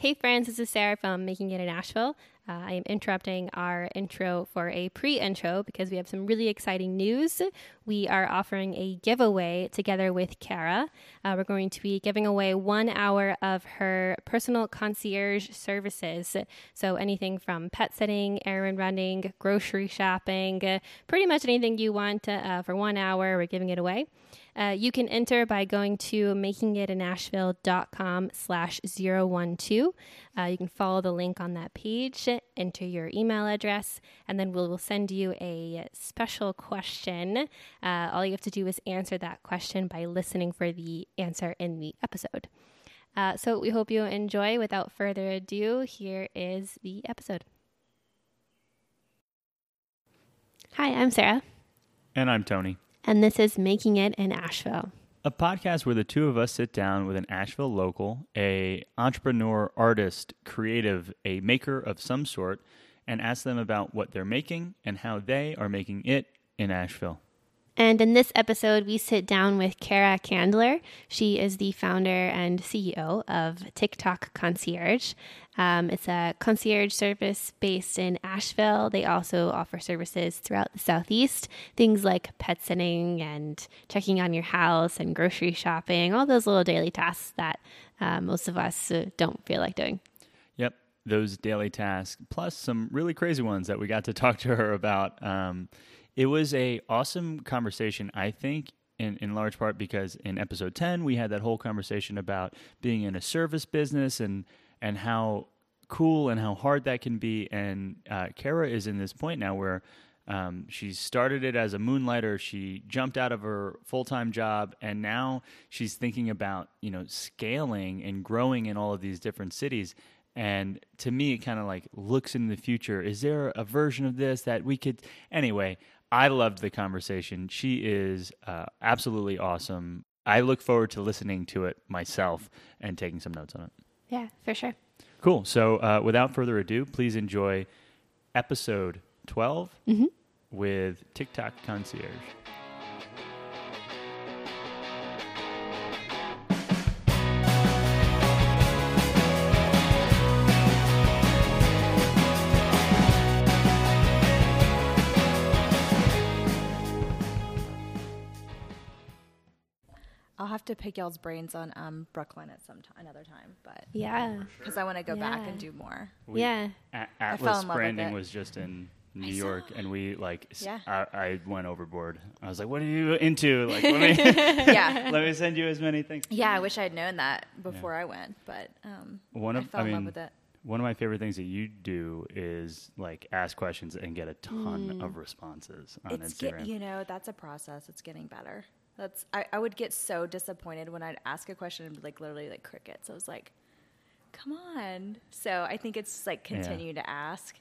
Hey, friends, this is Sarah from Making It in Asheville. Uh, I am interrupting our intro for a pre intro because we have some really exciting news. We are offering a giveaway together with Kara. Uh, we're going to be giving away one hour of her personal concierge services. So, anything from pet sitting, errand running, grocery shopping, uh, pretty much anything you want uh, for one hour, we're giving it away. Uh, you can enter by going to makingitinasheville.com slash 012. Uh, you can follow the link on that page, enter your email address, and then we'll, we'll send you a special question. Uh, all you have to do is answer that question by listening for the answer in the episode. Uh, so we hope you enjoy. Without further ado, here is the episode. Hi, I'm Sarah. And I'm Tony. And this is Making It in Asheville. A podcast where the two of us sit down with an Asheville local, a entrepreneur, artist, creative, a maker of some sort, and ask them about what they're making and how they are making it in Asheville. And in this episode, we sit down with Kara Candler. She is the founder and CEO of Tick Tock Concierge. Um, it's a concierge service based in Asheville. They also offer services throughout the Southeast, things like pet sitting and checking on your house and grocery shopping, all those little daily tasks that uh, most of us uh, don't feel like doing. Yep, those daily tasks, plus some really crazy ones that we got to talk to her about. Um, it was a awesome conversation, I think, in, in large part because in episode 10 we had that whole conversation about being in a service business and and how cool and how hard that can be. And uh, kara is in this point now where um, she started it as a moonlighter. She jumped out of her full-time job and now she's thinking about you know scaling and growing in all of these different cities. And to me it kind of like looks in the future. Is there a version of this that we could anyway I loved the conversation. She is uh, absolutely awesome. I look forward to listening to it myself and taking some notes on it. Yeah, for sure. Cool. So, uh, without further ado, please enjoy episode 12 mm-hmm. with Tick Tock Concierge. To pick y'all's brains on um, Brooklyn at some t- another time, but yeah, because I want to go yeah. back and do more. We, yeah, a- Atlas branding was just in New I York, saw. and we like. Yeah. I, I, went overboard. I was like, "What are you into? Like, let me, yeah, let me send you as many things." Yeah, I wish I'd known that before yeah. I went, but um, one of I fell I mean, love with it. One of my favorite things that you do is like ask questions and get a ton mm. of responses on it's Instagram. Get, you know, that's a process. It's getting better. That's I, I would get so disappointed when I'd ask a question and like literally like crickets. I was like, come on. So I think it's like continue yeah. to ask.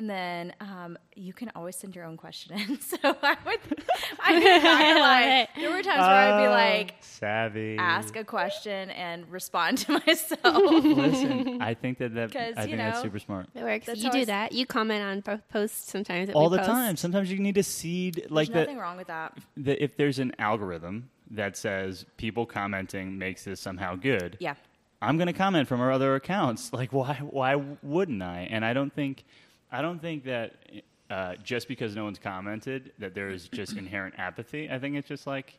And then um, you can always send your own question in. So I would, I mean, lie. There were times where I'd be oh, like, savvy, ask a question and respond to myself. Listen, I think that that I think know, that's super smart. It works. That's you do that. You comment on posts sometimes. All the post. time. Sometimes you need to seed like there's nothing wrong with that. that. If there's an algorithm that says people commenting makes this somehow good. Yeah. I'm going to comment from our other accounts. Like, why? Why wouldn't I? And I don't think I don't think that uh, just because no one's commented that there is just inherent apathy. I think it's just like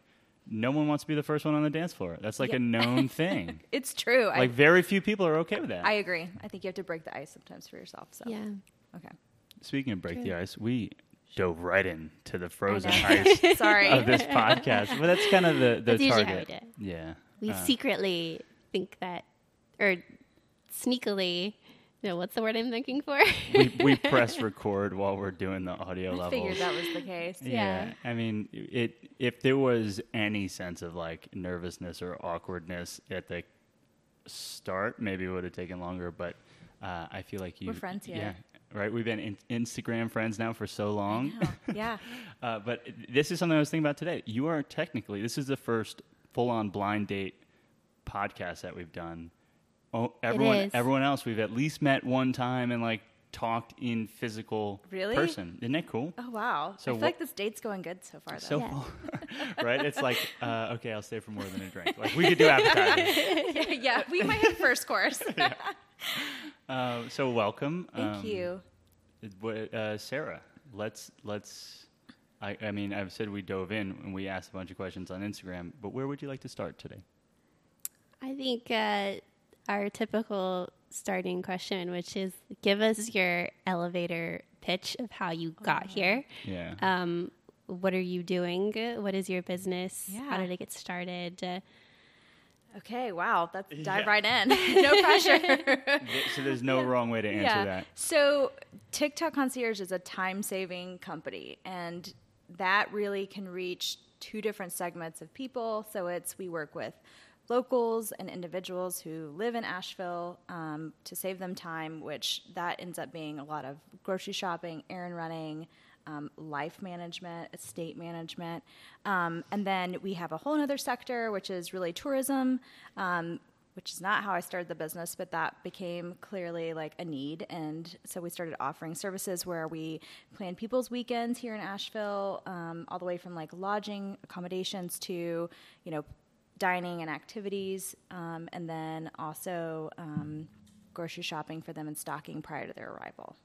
no one wants to be the first one on the dance floor. That's like yeah. a known thing. it's true. Like I, very few people are okay with that. I agree. I think you have to break the ice sometimes for yourself. So yeah. Okay. Speaking of break true. the ice, we dove right into the frozen ice Sorry. of this podcast. But that's kind of the, the target. Yeah. We uh, secretly think that, or sneakily no, what's the word I'm thinking for? we, we press record while we're doing the audio level. Figured that was the case. Yeah. yeah. I mean, it if there was any sense of like nervousness or awkwardness at the start, maybe it would have taken longer. But uh, I feel like you. We're friends here. Yeah. Right. We've been in Instagram friends now for so long. Yeah. uh, but this is something I was thinking about today. You are technically this is the first full on blind date podcast that we've done oh, everyone everyone else we've at least met one time and like talked in physical really? person. Isn't that cool? Oh wow! So I feel wh- like this date's going good so far. Though. So yeah. far, right? It's like uh, okay, I'll stay for more than a drink. Like we could do appetizers. yeah, yeah, we might have first course. Uh, so welcome. Thank Um, you. Uh, Sarah, let's let's. I, I mean, I've said we dove in and we asked a bunch of questions on Instagram, but where would you like to start today? I think uh, our typical starting question, which is give us your elevator pitch of how you got here. Yeah. Um, what are you doing? What is your business? Yeah. How did it get started? Uh, Okay, wow. Let's dive Yeah. right in. no pressure. So there's no wrong way to answer that. So Tick Tock Concierge is a time saving company, and that really can reach two different segments of people. So it's we work with locals and individuals who live in Asheville um, to save them time, which that ends up being a lot of grocery shopping, errand running. Um, life management, estate management, um, and then we have a whole other sector which is really tourism, um, which is not how I started the business, but that became clearly like a need. And so we started offering services where we plan people's weekends here in Asheville, um, all the way from like lodging accommodations to, you know, dining and activities, um, and then also um, grocery shopping for them and stocking prior to their arrival.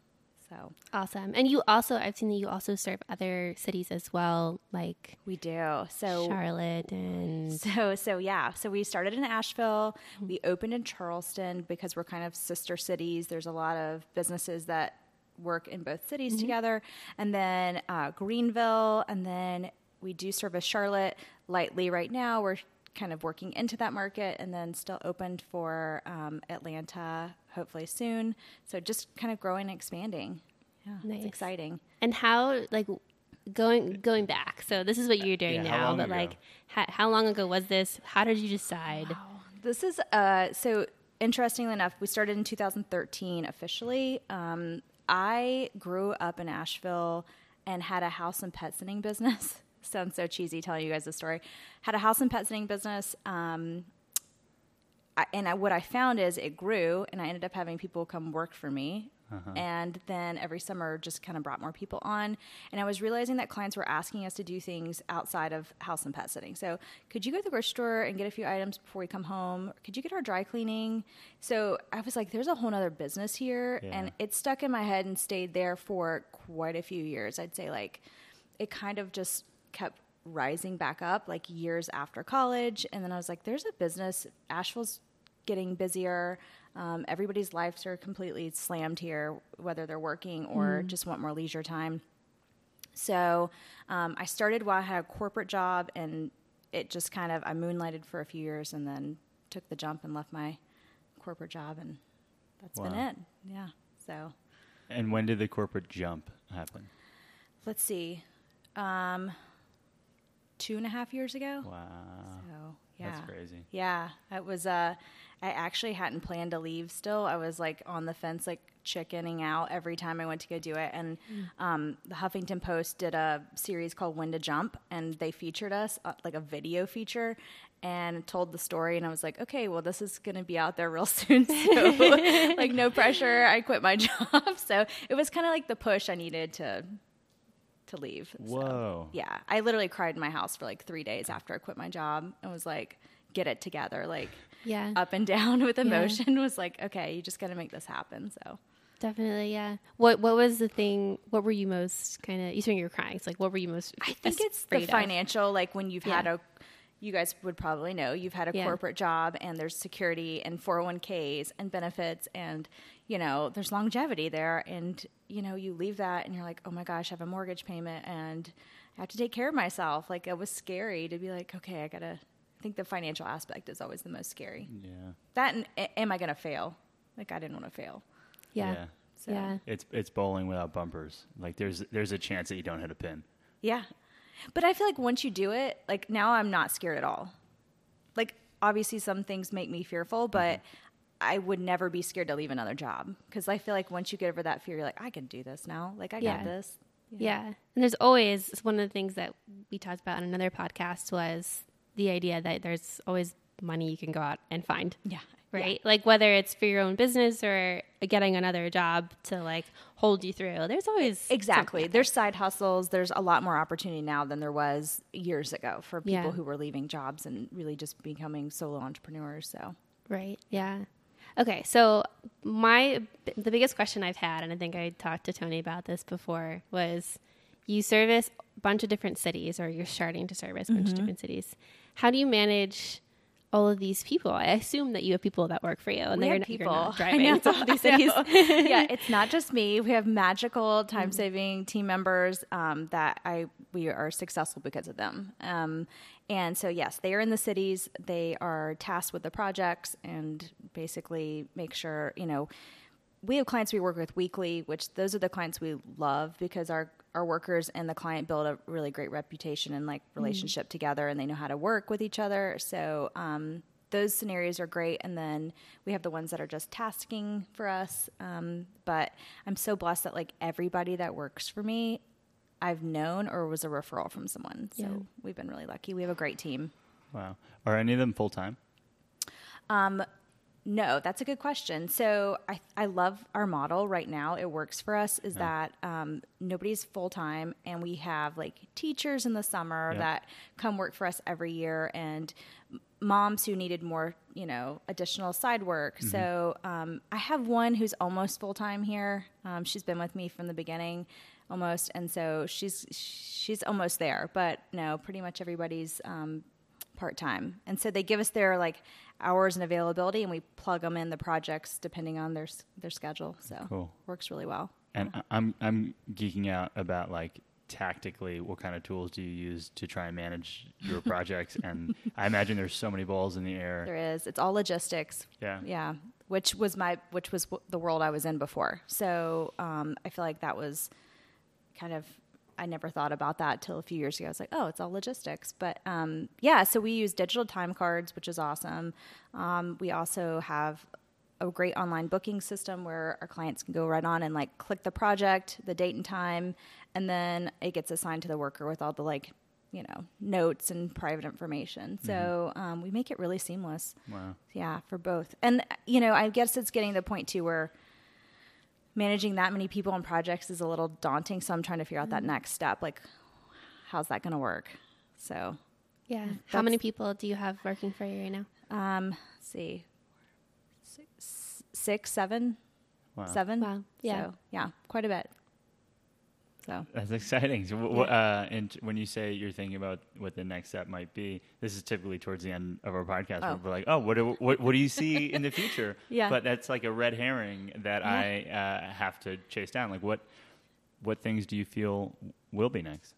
So awesome. And you also, I've seen that you also serve other cities as well, like we do. So Charlotte and So so yeah, so we started in Asheville. We opened in Charleston because we're kind of sister cities. There's a lot of businesses that work in both cities together, and then uh, Greenville, and then we do service Charlotte lightly right now. We're kind of working into that market, and then still opened for um, Atlanta hopefully soon. So just kind of growing and expanding. Yeah, Nice. it's exciting. and how like going going back. So this is what you're doing Yeah, now, but ago? like how, how long ago was this? How did you decide? Wow. This is uh, so interestingly enough, we started in 2013 officially. Um, I grew up in Asheville and had a house and pet sitting business. Sounds so cheesy telling you guys this story. Had a house and pet sitting business. Um, I, and I, what I found is it grew, and I ended up having people come work for me. And then every summer, just kind of brought more people on. And I was realizing that clients were asking us to do things outside of house and pet sitting. So, could you go to the grocery store and get a few items before we come home? Could you get our dry cleaning? So, I was like, there's a whole other business here. Yeah. And it stuck in my head and stayed there for quite a few years. I'd say, like, it kind of just kept rising back up like years after college. And then i was like there's a business asheville's getting busier. Um, everybody's lives are completely slammed here whether they're working or just want more leisure time. So um, i started while i had a corporate job and it just kind of i moonlighted for a few years and then took the jump and left my corporate job and that's been it. Yeah so. And when did the corporate jump happen? let's see. Um, two and a half years ago Wow. So yeah, That's crazy. Yeah, it was. Uh, I actually hadn't planned to leave. Still, I was like on the fence, like chickening out every time I went to go do it. And um, the Huffington Post did a series called "When to Jump," and they featured us uh, like a video feature. And told the story, and I was like, okay, well, this is going to be out there real soon. So, like, no pressure. I quit my job. So, it was kind of like the push I needed to to leave. So, Whoa. yeah, I literally cried in my house for like three days after I quit my job and was like, get it together. Like, Yeah. up and down with emotion was like, okay, you just got to make this happen. So, Definitely, yeah. What what was the thing? What were you most kind of? You said you were crying. It's like what were you most? I think it's the afraid of? financial, like when you've had a, you guys would probably know, you've had a Yeah. corporate job and there's security and 401ks and benefits and, you know, there's longevity there. And, you know, you leave that and you're like, oh my gosh, I have a mortgage payment and I have to take care of myself. Like it was scary to be like, okay, I got to, I think the financial aspect is always the most scary. Yeah. That and am I going to fail? Like I didn't want to fail. Yeah. Yeah. So, Yeah. It's it's bowling without bumpers. Like there's there's a chance that you don't hit a pin. Yeah. But I feel like once you do it, like now I'm not scared at all. Like obviously some things make me fearful, mm-hmm. but I would never be scared to leave another job because I feel like once you get over that fear, you're like, I can do this now. Like I Yeah. got this. Yeah. And there's always one of the things that we talked about in another podcast was the idea that there's always money you can go out and find. Yeah. Right? Like whether it's for your own business or getting another job to like hold you through. There's always Exactly. something. There's side hustles. There's a lot more opportunity now than there was years ago for people Yeah. who were leaving jobs and really just becoming solo entrepreneurs. So Right. Yeah. Okay, so my the biggest question I've had, and I think I talked to Tony about this before, was you service a bunch of different cities, or you're starting to service a bunch Mm-hmm. of different cities. How do you manage all of these people? I assume that you have people that work for you, and We they're not, people. not I driving know, all these cities. yeah, it's not just me. We have magical time saving team members um, that I we are successful because of them. Um, and so yes, they are in the cities. They are tasked with the projects and basically make sure you know. We have clients we work with weekly, which those are the clients we love because our our workers and the client build a really great reputation and like relationship together, and they know how to work with each other. So um, those scenarios are great. And then we have the ones that are just tasking for us. Um, but I'm so blessed that like everybody that works for me, I've known or was a referral from someone. So Yeah. we've been really lucky. We have a great team. Wow. Are any of them full time? No, that's a good question. So I, I love our model right now. It works for us. Is that um, nobody's full time, and we have like teachers in the summer Yeah. that come work for us every year, and moms who needed more, you know, additional side work. So um, I have one who's almost full time here. Um, she's been with me from the beginning, almost, and so she's she's almost there. But no, pretty much everybody's. Um, part time. And so they give us their like hours and availability, and we plug them in the projects depending on their their schedule. So Cool. works really well. And I- I'm I'm geeking out about like tactically what kind of tools do you use to try and manage your projects and I imagine there's so many balls in the air. There is. It's all logistics. Yeah. Yeah. Which was my which was w- the world I was in before. So um, I feel like that was kind of I never thought about that till a few years ago. I was like, oh, it's all logistics. But um, yeah, so we use digital time cards, which is awesome. Um, we also have a great online booking system where our clients can go right on and like click the project, the date and time, and then it gets assigned to the worker with all the like, you know, notes and private information. So um, we make it really seamless. Wow. Yeah, for both. And you know, I guess it's getting to the point too where managing that many people and projects is a little daunting. So I'm trying to figure out that next step. Like, how's that going to work? So, Yeah. How many people do you have working for you right now? um, let's see, six, six seven, Wow. seven. Wow. Yeah. So, yeah, quite a bit. So That's exciting. So, wh- uh, and when you say you're thinking about what the next step might be, this is typically towards the end of our podcast. Oh. we're like, "Oh, what do, what, what do you see in the future?" Yeah. But that's like a red herring that I uh, have to chase down. Like, what what things do you feel will be next?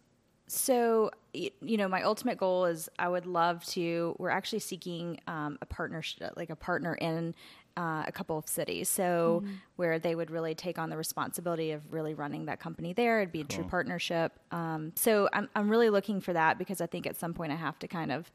So, you know, my ultimate goal is I would love to. We're actually seeking um, a partnership, like a partner in uh, a couple of cities. So, where they would really take on the responsibility of really running that company there. It'd be a true partnership. Um, so, I'm, I'm really looking for that because I think at some point I have to kind of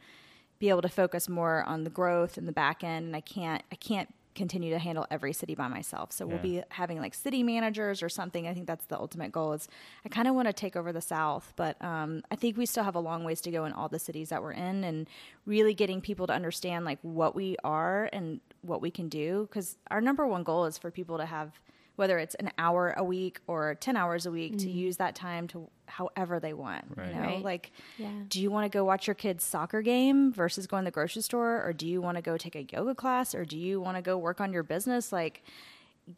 be able to focus more on the growth and the back end. And I can't, I can't continue to handle every city by myself. So we'll be having like city managers or something. I think that's the ultimate goal. Is I kind of want to take over the South, but um, I think we still have a long ways to go in all the cities that we're in, and really getting people to understand like what we are and what we can do. Because our number one goal is for people to have whether it's an hour a week or 10 hours a week to mm-hmm. use that time to however they want Right. you know Right. like Yeah. do you want to go watch your kid's soccer game versus going to the grocery store or do you want to go take a yoga class or do you want to go work on your business like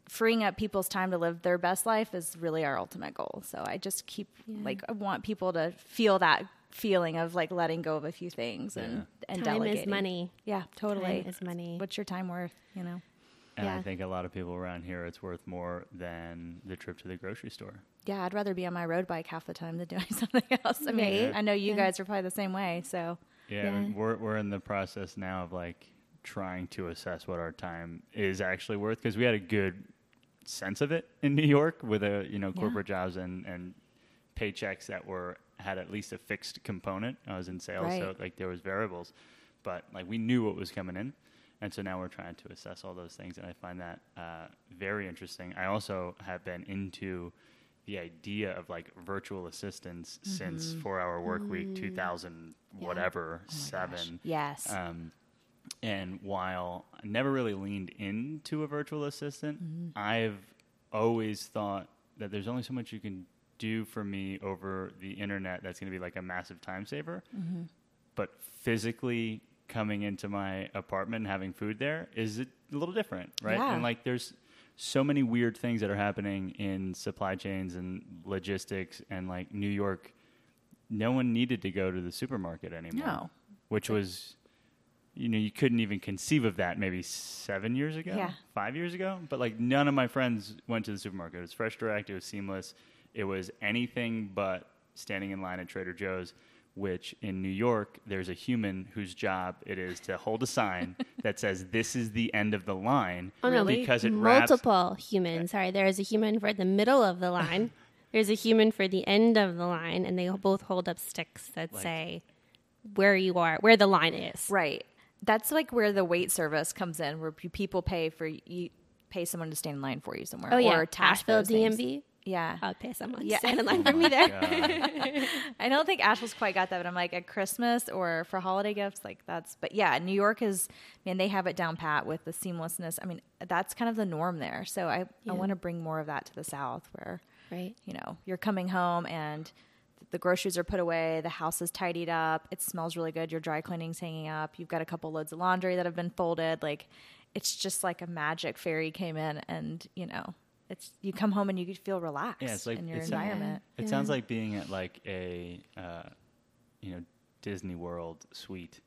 freeing up people's time to live their best life is really our ultimate goal so i just keep Yeah. like i want people to feel that feeling of like letting go of a few things and and Time delegating. is money. yeah totally Time is money. what's your time worth you know And I think a lot of people around here, it's worth more than the trip to the grocery store. yeah i'd rather be on my road bike half the time than doing something else i mean Right. i know you Yeah. guys are probably the same way so Yeah, Yeah. we're we're in the process now of like trying to assess what our time is actually worth because we had a good sense of it in New York with a you know Yeah. corporate jobs and and paychecks that were had at least a fixed component. I was in sales, so like there was variables, but like we knew what was coming in, and so now we're trying to assess all those things, and I find that uh, very interesting. I also have been into the idea of like virtual assistants since Four Hour Work Week 2000 Yeah. whatever Oh seven. yes Um, and while I never really leaned into a virtual assistant, Mm-hmm. I've always thought that there's only so much you can do for me over the internet that's going to be like a massive time saver. Mm-hmm. But physically coming into my apartment and having food there is a little different, right? Yeah. And like there's so many weird things that are happening in supply chains and logistics and like New York no one needed to go to the supermarket anymore. No. Which was you know, you couldn't even conceive of that maybe seven years ago, Yeah. five years ago. But like none of my friends went to the supermarket. It was Fresh Direct. It was seamless. It was anything but standing in line at Trader Joe's. Which in New York, there's a human whose job it is to hold a sign that says "This is the end of the line" Oh no, because it wraps. multiple humans. Sorry, there is a human for the middle of the line. There's a human for the end of the line, and they both hold up sticks that Like- say where you are, where the line is. Right. That's like where the wait service comes in, where people pay for you pay someone to stand in line for you somewhere. Oh yeah, or attach Asheville those things. DMV. Yeah. I'll pay someone Yeah. to stand in line oh for me there. I don't think Asheville's quite got that, but I'm like at Christmas or for holiday gifts, like that's. But yeah, New York is, man, they have it down pat with the seamlessness. I mean, that's kind of the norm there. So I, Yeah. I want to bring more of that to the South, where right. you know you're coming home and the groceries are put away, the house is tidied up, it smells really good, your dry cleaning's hanging up, you've got a couple loads of laundry that have been folded, like it's just like a magic fairy came in, and you know. It's you come home and you feel relaxed Yeah, it's like- in your it's- environment. It Yeah. sounds like being at like a, uh, you know, Disney World suite.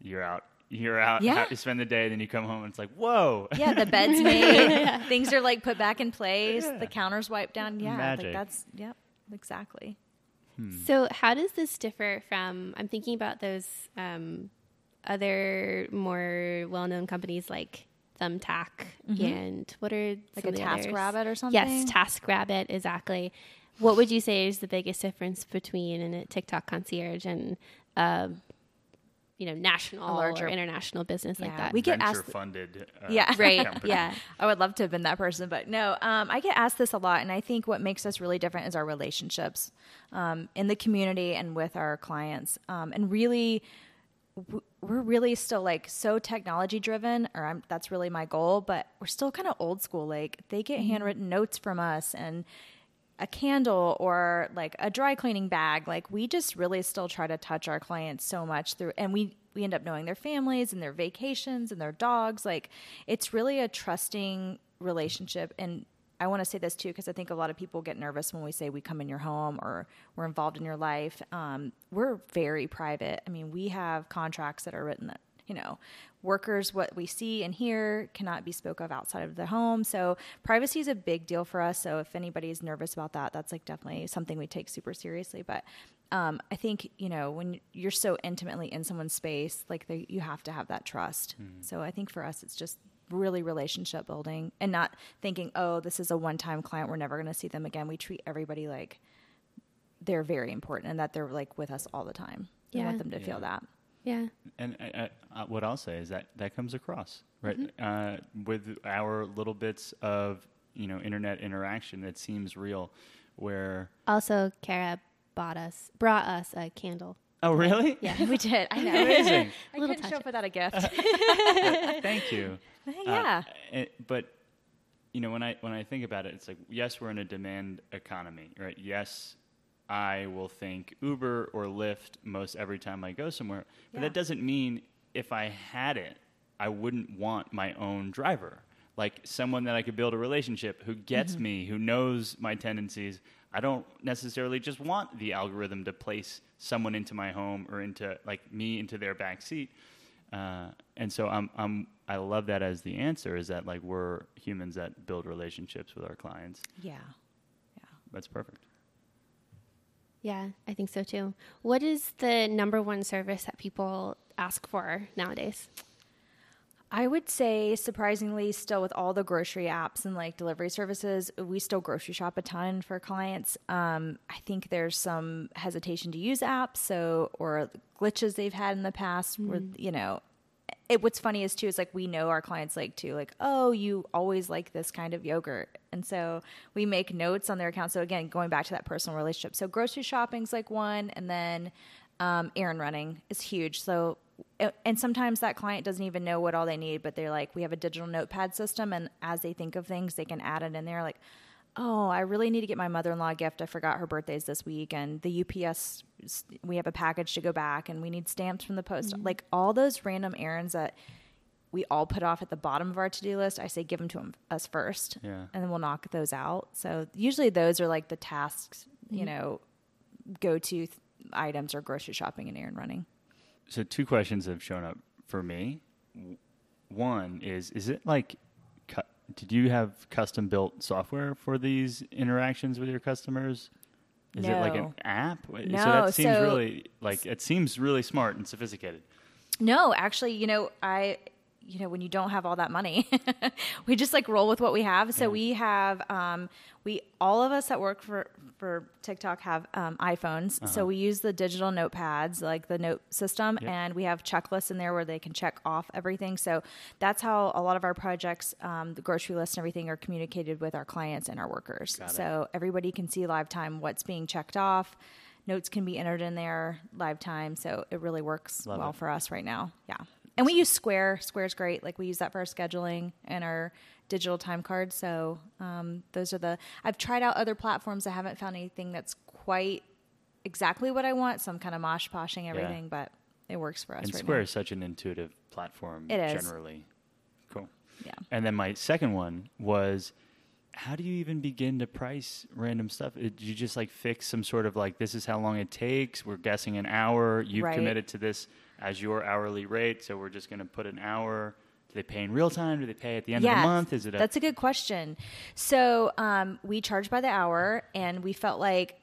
You're out. You're out. Yeah. ha- You spend the day, then you come home, and it's like, whoa. Yeah, the bed's made. Things are like put back in place. Yeah. The counters wiped down. Yeah, Magic. like that's yep, exactly. So, how does this differ from? I'm thinking about those um, other more well-known companies like Thumbtack and what are Mm-hmm. Like a Task the others? TaskRabbit or something? Yes, Task Rabbit exactly. What would you say is the biggest difference between a Tick Tock concierge and, uh, you know, national larger- or international business like that? we get Venture asked- funded. Uh, Yeah. right. company. Yeah. I would love to have been that person, but no. Um, I get asked this a lot, and I think what makes us really different is our relationships um, in the community and with our clients. Um, and really, w- we're really still like so technology driven, or I'm, that's really my goal. But we're still kind of old school. Like they get mm-hmm. handwritten notes from us and a candle or like a dry cleaning bag like we just really still try to touch our clients so much through and we we end up knowing their families and their vacations and their dogs like it's really a trusting relationship and I want to say this too because I think a lot of people get nervous when we say we come in your home or we're involved in your life. Um, we're very private. I mean, we have contracts that are written that you know workers what we see and hear cannot be spoke of outside of the home. So privacy is a big deal for us. So if anybody's nervous about that that's like definitely something we take super seriously. But um, i think you know when you're so intimately in someone's space like they, you have to have that trust. So i think for us it's just really relationship building and not thinking oh this is a one-time client we're never going to see them again we treat everybody like they're very important and that they're like with us all the time we want them to Yeah. feel that Yeah. And I, I, uh, what I'll say is that that comes across right Mm-hmm. uh, with our little bits of you know internet interaction. It seems real. Where Also, Kara bought us, brought us a candle. oh really? Yeah. we did i know Amazing. I Little couldn't touch show it. up without a gift. Thank you. Uh, yeah. it- but you know when I when I think about it, it's like yes, we're in a demand economy, right? Yes, I will think Uber or Lyft most every time I go somewhere, but Yeah. that doesn't mean if I had it, I wouldn't want my own driver. Like someone that I could build a relationship who gets Mm-hmm. me, who knows my tendencies. I don't necessarily just want the algorithm to place someone into my home or into like me into their back seat. Uh, and so I'm, I'm, I love that as the answer is that like we're humans that build relationships with our clients. Yeah. Yeah. That's perfect. Yeah, I think so too. What is the number one service that people ask for nowadays? I would say, surprisingly, still with all the grocery apps and like delivery services, we still grocery shop a ton for clients. Um, I think there's some hesitation to use apps, so or glitches they've had in the past. Where you know, it, what's funny is too is like we know our clients like too, like oh, you always like this kind of yogurt, and so we make notes on their account. So again, going back to that personal relationship, so grocery shopping's like one, and then um, errand running is huge. So, and sometimes that client doesn't even know what all they need, but they're like, we have a digital notepad system, and as they think of things, they can add it in there. Like, oh, I really need to get my mother in law a gift. I forgot her birthday's this week, and the UPS, we have a package to go back, and we need stamps from the post. Mm-hmm. Like all those random errands that we all put off at the bottom of our to do list, I say give them to us first, Yeah. and then we'll knock those out. So usually those are like the tasks, you Mm-hmm. know, go to th- items or grocery shopping and errand running. So two questions have shown up for me. One is, is it like, did you have custom built software for these interactions with your customers? Is it like an app? No. So that seems so- really like it seems really smart and sophisticated. No, actually, you know, I, you know, when you don't have all that money, we just like roll with what we have. So we have, um, we all of us that work for for Tick Tock have um, iPhones. So we use the digital notepads, like the note system, Yep. and we have checklists in there where they can check off everything. So that's how a lot of our projects, um, the grocery list and everything, are communicated with our clients and our workers. So everybody can see live time what's being checked off. Notes can be entered in there live time, so it really works Love well it. for us right now. Yeah. And we use Square. Square's great. Like we use that for our scheduling and our digital time cards. So um, those are the. I've tried out other platforms. I haven't found anything that's quite exactly what I want. So I'm kind of mosh poshing everything, but it works for us And right Square now. is such an intuitive platform It is. generally. Cool. Yeah. And then my second one was how do you even begin to price random stuff? Did you just like fix some sort of like this is how long it takes? We're guessing an hour. You've Right. committed to this as your hourly rate, so we're just going to put an hour. Do they pay in real time? Do they pay at the end of the month? Is it a That's a good question. So um, we charge by the hour, and we felt like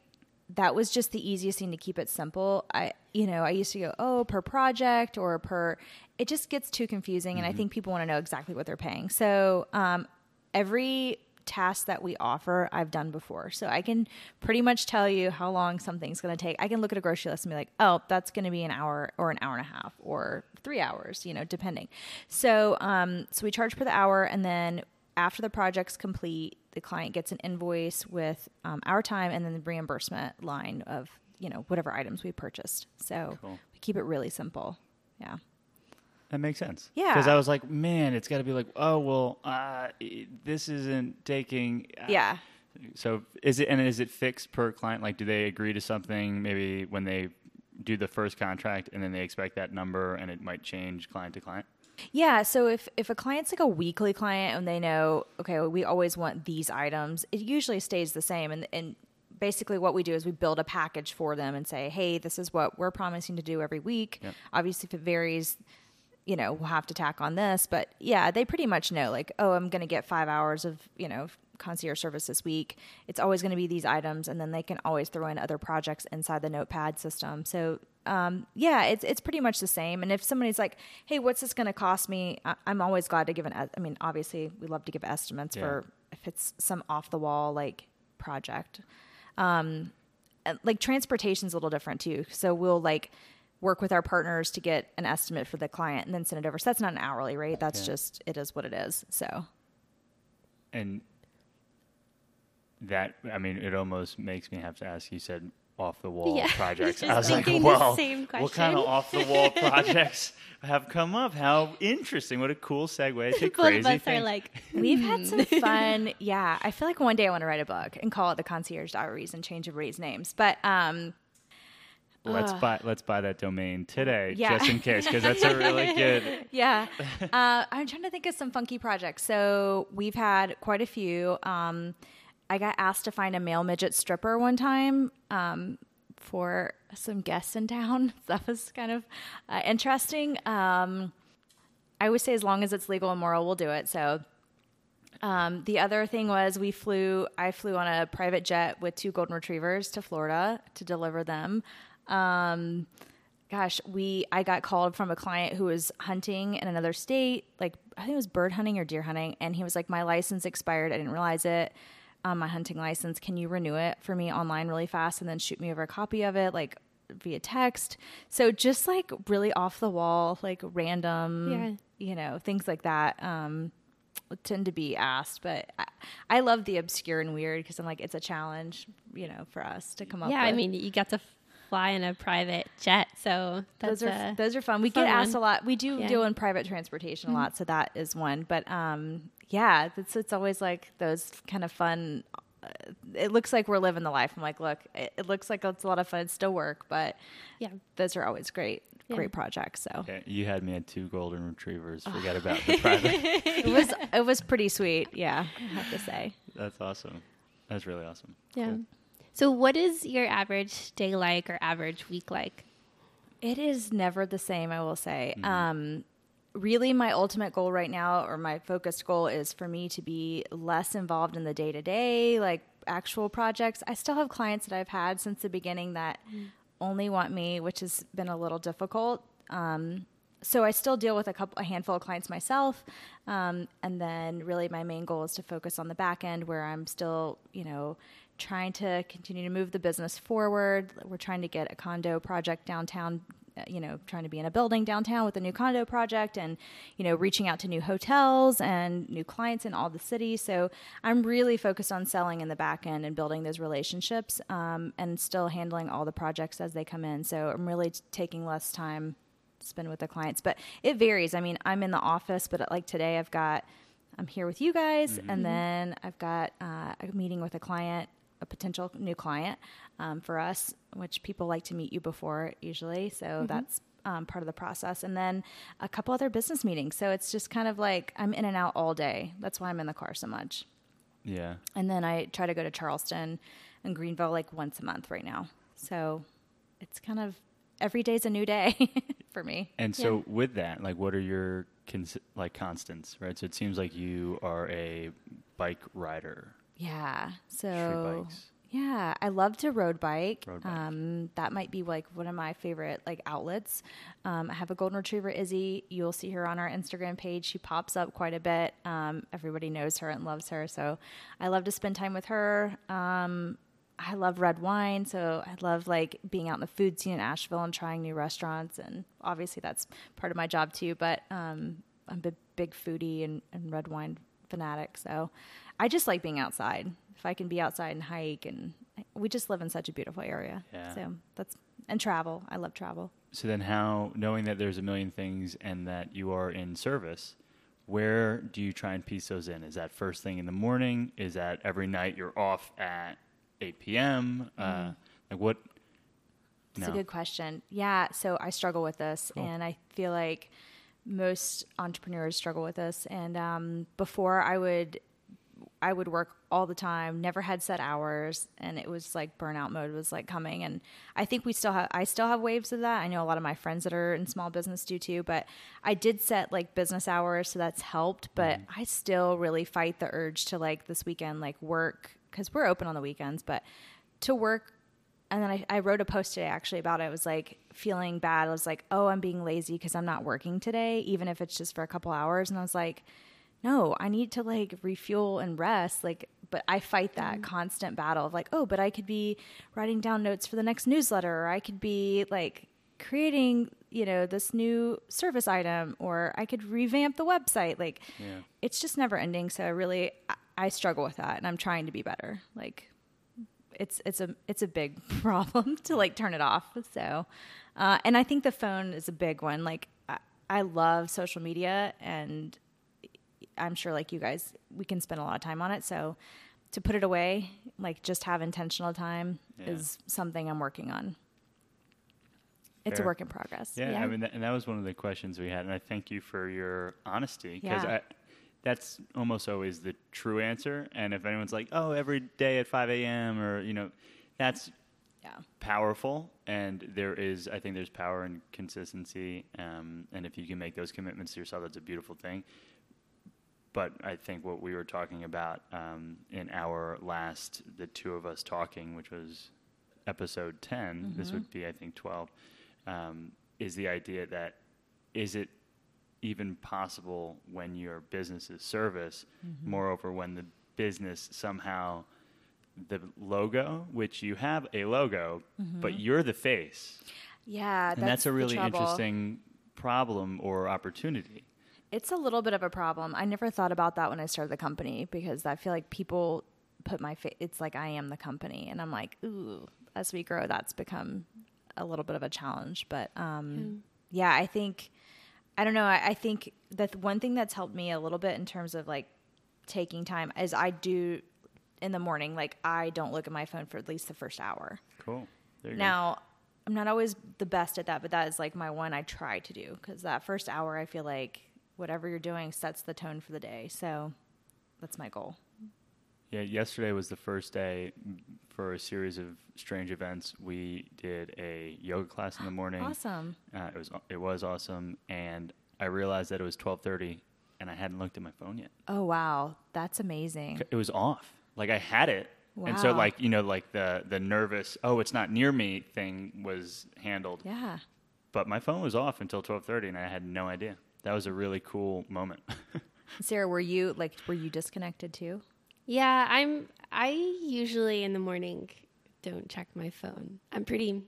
that was just the easiest thing to keep it simple. I, you know, I used to go, oh, per project or per. It just gets too confusing, and I think people want to know exactly what they're paying. So um, every task that we offer, I've done before, so I can pretty much tell you how long something's going to take. I can look at a grocery list and be like, oh, that's going to be an hour or an hour and a half or three hours, you know, depending. So, um, so we charge per the hour, and then after the project's complete, the client gets an invoice with um, our time and then the reimbursement line of you know whatever items we purchased. So Cool. we keep it really simple. Yeah. That makes sense. Yeah. Because I was like, man, it's got to be like, oh well, uh, this isn't taking. Uh, Yeah. So is it and is it fixed per client? Like, do they agree to something maybe when they do the first contract, and then they expect that number, and it might change client to client? Yeah, so if if a client's like a weekly client and they know, okay, well, we always want these items, it usually stays the same. And and basically, what we do is we build a package for them and say, hey, this is what we're promising to do every week. Yep. Obviously, if it varies, you know, we'll have to tack on this. But yeah, they pretty much know, like, oh, I'm going to get five hours of you know concierge service this week. It's always going to be these items, and then they can always throw in other projects inside the Notepad system. So um, yeah, it's it's pretty much the same. And if somebody's like, "Hey, what's this going to cost me?" I, I'm always glad to give an. I mean, obviously, we love to give estimates Yeah. for if it's some off the wall like project. Um, and, like transportation's a little different too. So we'll like work with our partners to get an estimate for the client and then send it over. So that's not an hourly rate. That's Yeah. just it is what it is. So And that, I mean, it almost makes me have to ask. You said off the wall Yeah, projects. I was like, well, what kind of off the wall projects have come up? How interesting! What a cool segue to Both crazy of us are like, We've had some fun. Yeah, I feel like one day I want to write a book and call it the Concierge Diaries and change everybody's names. But um, let's buy let's buy that domain today, Yeah. just in case, because that's a really good. yeah, uh, I'm trying to think of some funky projects. So we've had quite a few. Um, I got asked to find a male midget stripper one time um, for some guests in town. That was kind of uh, interesting. Um, I always say as long as it's legal and moral, we'll do it. So um, the other thing was we flew. I flew on a private jet with two golden retrievers to Florida to deliver them. Um, gosh, we I got called from a client who was hunting in another state, like I think it was bird hunting or deer hunting, and he was like, "My license expired. I didn't realize it. Um, my hunting license. Can you renew it for me online really fast and then shoot me over a copy of it, like via text?" So just like really off the wall, like random, Yeah. you know, things like that. Um, tend to be asked, but I, I love the obscure and weird because I'm like it's a challenge, you know, for us to come up. yeah, I mean, you got to fly in a private jet, so that's those are a those are fun. We fun get asked one. a lot. We do Yeah. deal in private transportation a lot, so that is one. But um, yeah, it's it's always like those kind of fun uh, it looks like we're living the life. I'm like, look, it, it looks like it's a lot of fun. It's still work, but Yeah. those are always great, Yeah. great projects. So Yeah, you had me at two golden retrievers. Forget about the private. it was it was pretty sweet. Yeah, I have to say. That's awesome. That's really awesome. Yeah. Cool. So, what is your average day like or average week like? It is never the same, I will say. Um, really, my ultimate goal right now, or my focused goal, is for me to be less involved in the day to day, like actual projects. I still have clients that I've had since the beginning that only want me, which has been a little difficult. Um, so I still deal with a couple, a handful of clients myself, um, and then really my main goal is to focus on the back end, where I'm still, you know, trying to continue to move the business forward. We're trying to get a condo project downtown, uh, you know, trying to be in a building downtown with a new condo project, and you know, reaching out to new hotels and new clients in all the cities. So I'm really focused on selling in the back end and building those relationships, um, and still handling all the projects as they come in. So I'm really taking less time spend with the clients but it varies i mean i'm in the office but like today i've got i'm here with you guys and then i've got uh, a meeting with a client a potential new client um, for us which people like to meet you before usually. So that's um, part of the process. And then a couple other business meetings. So it's just kind of like i'm in and out all day. That's why i'm in the car so much. Yeah. and then i try to go to charleston and greenville like once a month right now. So it's kind of every day's a new day for me. And so with that, like, what are your cons- like constants, right? So it seems like you are a bike rider. Yeah. So yeah, I love to road bike. Road bike. Um, that might be like one of my favorite like outlets. Um, I have a golden retriever, Izzy. You'll see her on our Instagram page. She pops up quite a bit. Um, everybody knows her and loves her, so I love to spend time with her. Um, I love red wine, so I love like being out in the food scene in Asheville and trying new restaurants, and obviously that's part of my job too. But um, I'm a big foodie and, and red wine fanatic, so I just like being outside. If I can be outside and hike, and we just live in such a beautiful area, Yeah. so that's and travel. I love travel. So then, how knowing that there's a million things and that you are in service, where do you try and piece those in? Is that first thing in the morning? Is that every night you're off at 8 p.m.? Uh, like what? It's No. a good question. Yeah, so I struggle with this, Cool. and I feel like most entrepreneurs struggle with this. And um, before, I would I would work all the time, never had set hours, and it was like burnout mode was like coming. And I think we still have I still have waves of that. I know a lot of my friends that are in small business do too, but I did set like business hours, so that's helped. But mm-hmm. I still really fight the urge to like this weekend like work because we're open on the weekends, but to work and then I, I wrote a post today actually about it. It was like feeling bad. I was like, oh, I'm being lazy because I'm not working today, even if it's just for a couple hours. And I was like, no, I need to like refuel and rest. Like, but I fight that constant battle of like, oh, but I could be writing down notes for the next newsletter, or I could be like creating, you know, this new service item, or I could revamp the website. Like, Yeah. it's just never ending. So I really, I, I struggle with that, and I'm trying to be better. Like, it's it's a it's a big problem to like turn it off. So, uh, and I think the phone is a big one. Like I, I love social media, and I'm sure like you guys, we can spend a lot of time on it. So, to put it away, like just have intentional time, Yeah. is something I'm working on. It's Fair. a work in progress. Yeah, Yeah. I mean, that, and that was one of the questions we had, and I thank you for your honesty because Yeah. that's almost always the true answer. And if anyone's like, "Oh, every day at 5 a.m." or you know, that's Yeah. powerful, and there is, I think, there's power in consistency, um, and if you can make those commitments to yourself, that's a beautiful thing. But I think what we were talking about um, in our last, the two of us talking, which was episode 10, this would be, I think, 12, um, is the idea that is it even possible when your business is service, moreover, when the business somehow, the logo, which you have a logo, but you're the face. Yeah, and that's a really interesting problem or opportunity. It's a little bit of a problem. I never thought about that when I started the company because I feel like people put my face. It's like I am the company, and I'm like, ooh. As we grow, that's become a little bit of a challenge. But um, yeah, I think I don't know. I, I think that the one thing that's helped me a little bit in terms of like taking time is I do in the morning, like I don't look at my phone for at least the first hour. Cool. There you Now, I'm not always the best at that, but that is like my one I try to do because that first hour, I feel like whatever you're doing sets the tone for the day. So that's my goal. Yeah, yesterday was the first day for a series of strange events. We did a yoga class in the morning. Awesome. Uh, it was it was awesome, and I realized that it was twelve thirty, and I hadn't looked at my phone yet. Oh, wow. That's amazing. It was off. Like I had it, and so like you know like the the nervous oh it's not near me thing was handled. Yeah. But my phone was off until twelve thirty, and I had no idea. That was a really cool moment. Sarah, were you like, were you disconnected too? Yeah, I'm. I usually in the morning don't check my phone. I'm pretty.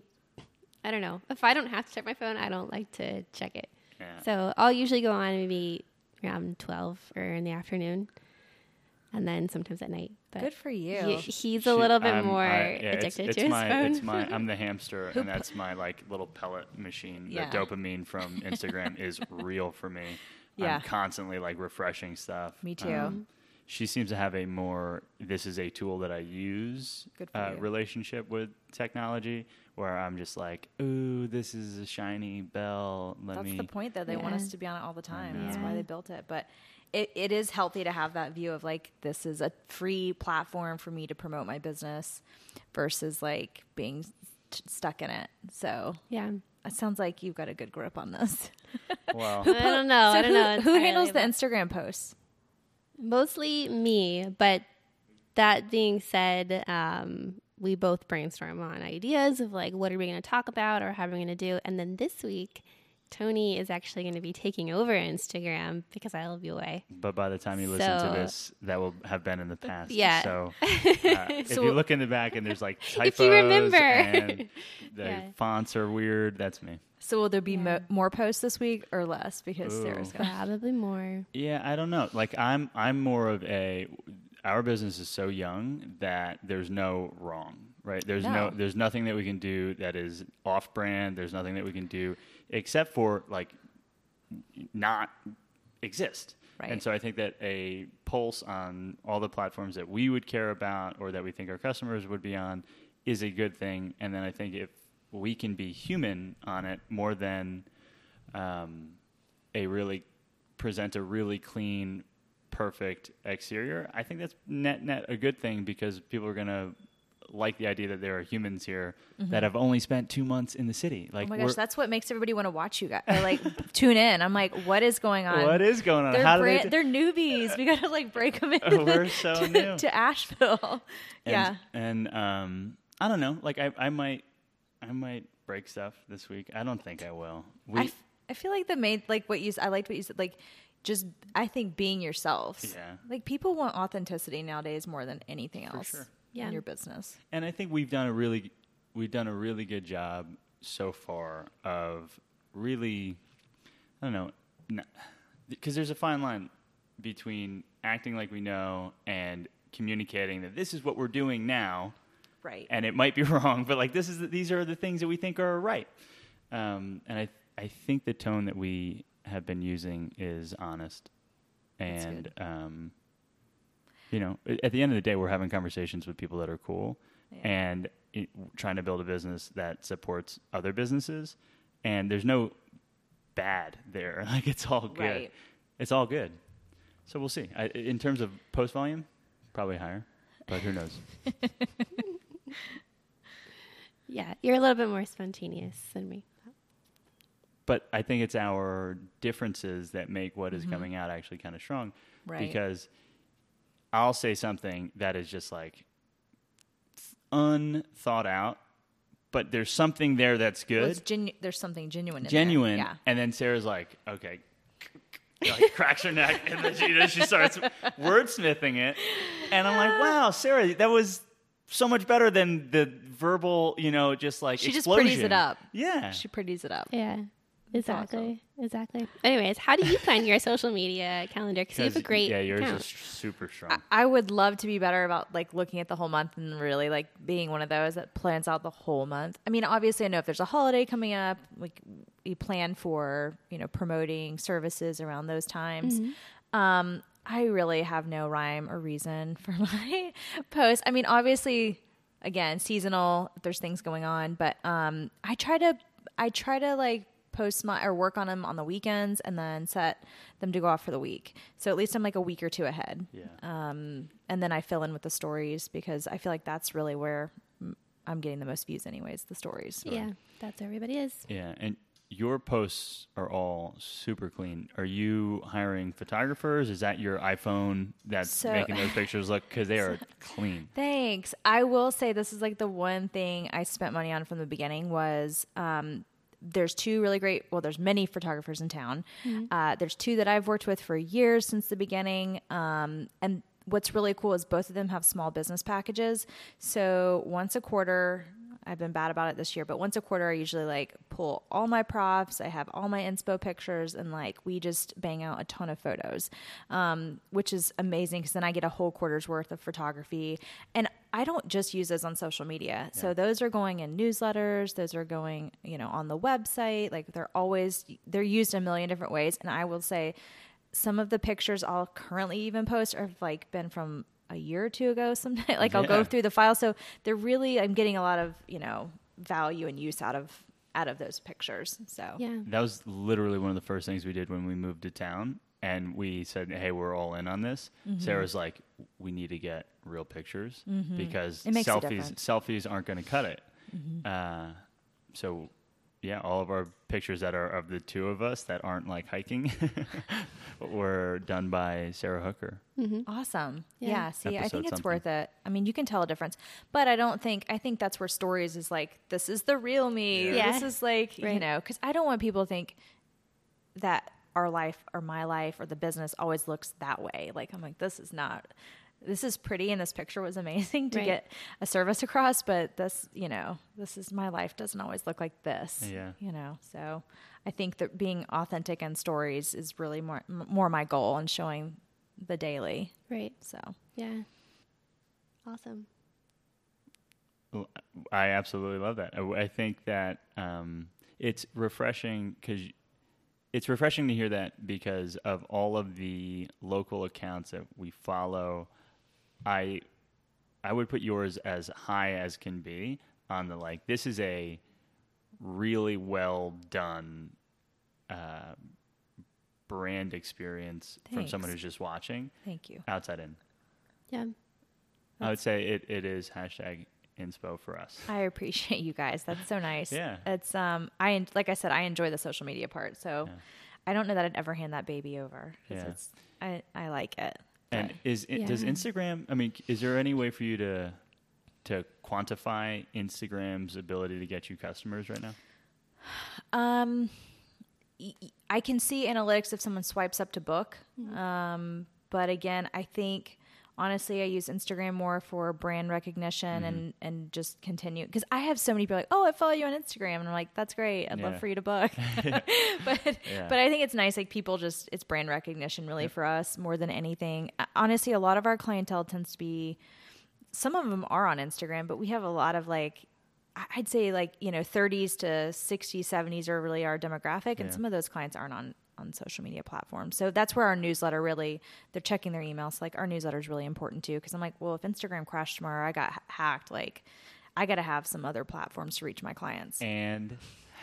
I don't know. If I don't have to check my phone, I don't like to check it. Yeah. So I'll usually go on maybe around twelve or in the afternoon, and then sometimes at night. But Good for you. he- he's She- a little bit I'm- more I- yeah, addicted it's, to his phone. It's my, I'm the hamster, Who and that's my like little pellet machine. Yeah. The dopamine from Instagram is real for me. Yeah. I'm constantly like refreshing stuff. Me too. Um, she seems to have a more this is a tool that I use Good for uh, you. relationship with technology where I'm just like, ooh, this is a shiny bell. Let That's me the point, though. They want us to be on it all the time. That's why they built it. But it, it is healthy to have that view of like, this is a free platform for me to promote my business versus like being t- stuck in it. So yeah. it sounds like you've got a good grip on this. Well, I don't know. So I don't who, know. who handles the Instagram posts? Mostly me, but that being said, um, we both brainstorm on ideas of like what are we going to talk about or how are we going to do. And then this week, Tony is actually going to be taking over Instagram because I'll be away. but by the time you listen to this, that will have been in the past. Yeah. So, uh, if you look in the back and there's like typos If you remember. and the Yeah. fonts are weird, that's me. So will there be Yeah. mo- more posts this week or less? Because Ooh. Sarah's going to. Probably more. Yeah, I don't know. Like I'm I'm more of a our business is so young that there's no wrong, right? There's no, No. there's nothing that we can do that is off brand. There's nothing that we can do except for like not exist. Right. And so I think that a pulse on all the platforms that we would care about or that we think our customers would be on is a good thing. And then I think if we can be human on it more than um, a really present a really clean, perfect exterior, I think that's net net a good thing because people are gonna like the idea that there are humans here that have only spent two months in the city. Like, Mm-hmm. Oh my gosh, that's what makes everybody want to watch you guys. Or like tune in. I'm like, what is going on? what is going on? They're, How do brand, they? they're newbies. We gotta like break them into We're the- so to, new. to Asheville. and, yeah, and um, I don't know. Like, I, I might, I might break stuff this week. I don't think I will. We, I, f- I feel like the main like what you I liked what you said. Like, just I think being yourselves. Yeah. Like people want authenticity nowadays more than anything else sure. Yeah. in your business. and I think we've done a really, we've done a really good job so far of really, I don't know, because there's a fine line between acting like we know and communicating that this is what we're doing now, Right. and it might be wrong, but like this is the, these are the things that we think are right. Um, and I I think the tone that we have been using is honest, That's and good. um, you know, at the end of the day, we're having conversations with people that are cool, Yeah. and it, trying to build a business that supports other businesses. And there's no bad there; like it's all good. Right. It's all good. So we'll see. I, in terms of post volume, probably higher, but who knows? Yeah, you're a little bit more spontaneous than me. but I think it's our differences that make what is coming out actually kind of strong. Mm-hmm. Right. Because I'll say something that is just like unthought out, but there's something there that's good, it's genu- there's something genuine. In there. genuine. Yeah. And then Sarah's like, okay. like cracks her neck and then she, you know, she starts wordsmithing it and i'm like wow sarah that was so much better than the verbal you know just like She just pretties it up. yeah She pretties it up. Yeah, awesome. exactly, exactly. Anyways, how do you plan your social media calendar? Because you have a great yeah yours account. is super strong I would love to be better about like looking at the whole month and really like being one of those that plans out the whole month. I mean, obviously, I know if there's a holiday coming up, like we plan for you know promoting services around those times. Um, I really have no rhyme or reason for my post. I mean, obviously, again, seasonal. There's things going on, but um, I try to I try to like post my or work on them on the weekends and then set them to go off for the week. So at least I'm like a week or two ahead. Yeah. Um, and then I fill in with the stories because I feel like that's really where I'm getting the most views, anyways. The stories. Yeah, that's where everybody is. Yeah, and your posts are all super clean. Are you hiring photographers? Is that your iPhone that's So- making those pictures look because they are clean? Thanks. I will say this is like the one thing I spent money on from the beginning was um, there's two really great. Well, there's many photographers in town. Uh, there's two that I've worked with for years since the beginning, um, and what's really cool is both of them have small business packages. So once a quarter. I've been bad about it this year, but once a quarter, I usually like pull all my props. I have all my inspo pictures, and like we just bang out a ton of photos, um, which is amazing because then I get a whole quarter's worth of photography. And I don't just use those on social media. So those are going in newsletters. Those are going, you know, on the website. Like they're always they're used a million different ways. And I will say, some of the pictures I'll currently even post have like been from a year or two ago. Sometimes, like I'll go through the file. So they're really I'm getting a lot of you know value and use out of out of those pictures. So Yeah. That was literally one of the first things we did when we moved to town. And we said, hey, we're all in on this. Mm-hmm. Sarah's like, we need to get real pictures because It makes a selfies. Mm-hmm. selfies aren't going to cut it. Uh, so, yeah, all of our pictures that are of the two of us that aren't like hiking were done by Sarah Hooker. Mm-hmm. Awesome. Yeah. Yeah. see, I think it's something. worth it. I mean, you can tell a difference, but I don't think, I think that's where stories is like, this is the real me. Yeah. This is like, you know, because I don't want people to think that our life or my life or the business always looks that way. Like, I'm like, this is not, this is pretty and this picture was amazing to Right. get a service across, but this, you know, this is my life doesn't always look like this. Yeah. You know, so I think that being authentic in stories is really more, more my goal and showing the daily. Right. So. Yeah. Awesome. Well, I absolutely love that. I, I think that um, it's refreshing because it's refreshing to hear that because of all of the local accounts that we follow. I I would put yours as high as can be on the like. This is a really well done uh, brand experience from someone who's just watching Thank you. outside in. Yeah. I would say it, it is hashtag inspo for us. I appreciate you guys. That's so nice. Yeah. It's um I like I said I enjoy the social media part. So Yeah. I don't know that I'd ever hand that baby over. Yeah. it's I I like it. And But- is it, does Instagram? I mean, is there any way for you to to quantify Instagram's ability to get you customers right now? Um, y- y- I can see analytics if someone swipes up to book. Mm-hmm. Um, but again, I think honestly, I use Instagram more for brand recognition Mm-hmm. and and just continue because I have so many people like, oh, I follow you on Instagram, and I'm like, that's great. I'd Yeah. love for you to book. but Yeah. but I think it's nice. Like people just it's brand recognition really for us more than anything. Honestly, a lot of our clientele tends to be some of them are on Instagram, but we have a lot of like I'd say like, you know, 30s to 60s, 70s are really our demographic and Yeah. some of those clients aren't on on social media platforms. So that's where our newsletter really they're checking their emails. Like our newsletter is really important too because I'm like, well, if Instagram crashed tomorrow, I got ha- hacked, like I got to have some other platforms to reach my clients. And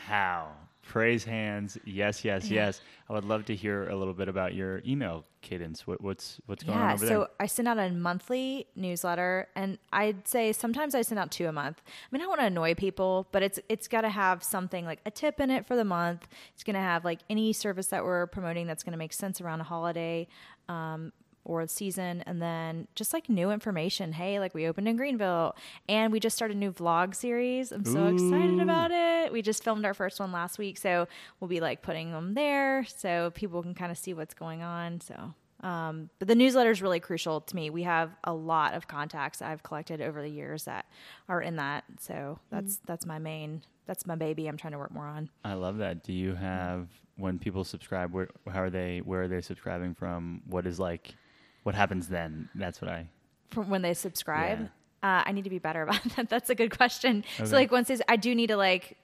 how? Praise hands. Yes, yes, yes. I would love to hear a little bit about your email cadence. What, what's what's going on Yeah, over so there? I send out a monthly newsletter, and I'd say sometimes I send out two a month. I mean, I don't want to annoy people, but it's it's got to have something like a tip in it for the month. It's going to have like any service that we're promoting that's going to make sense around a holiday. Um, or the season and then just like new information hey like we opened in greenville and we just started a new vlog series i'm so excited about it we just filmed our first one last week so we'll be like putting them there so people can kind of see what's going on so um, but the newsletter is really crucial to me. We have a lot of contacts I've collected over the years that are in that. So that's that's my main that's my baby. I'm trying to work more on. I love that. Do you have when people subscribe? Where how are they? Where are they subscribing from? What is like? What happens then? That's what I. From when they subscribe, Yeah. uh, I need to be better about that. That's a good question. Okay. So like once they, I do need to like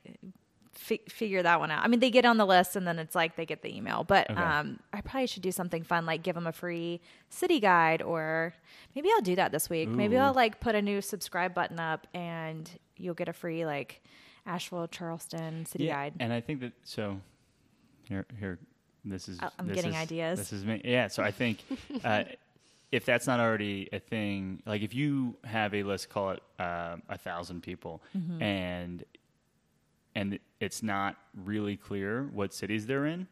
fi- figure that one out. I mean, they get on the list and then it's like they get the email. But Okay. um, I probably should do something fun, like give them a free city guide, or maybe I'll do that this week. Maybe I'll like put a new subscribe button up, and you'll get a free like Asheville Charleston city guide. And I think that so here here this is I- I'm this getting is- ideas. This is me. Yeah, so I think uh, if that's not already a thing, like if you have a let's call it uh, a thousand people, Mm-hmm. and and it's not really clear what cities they're in,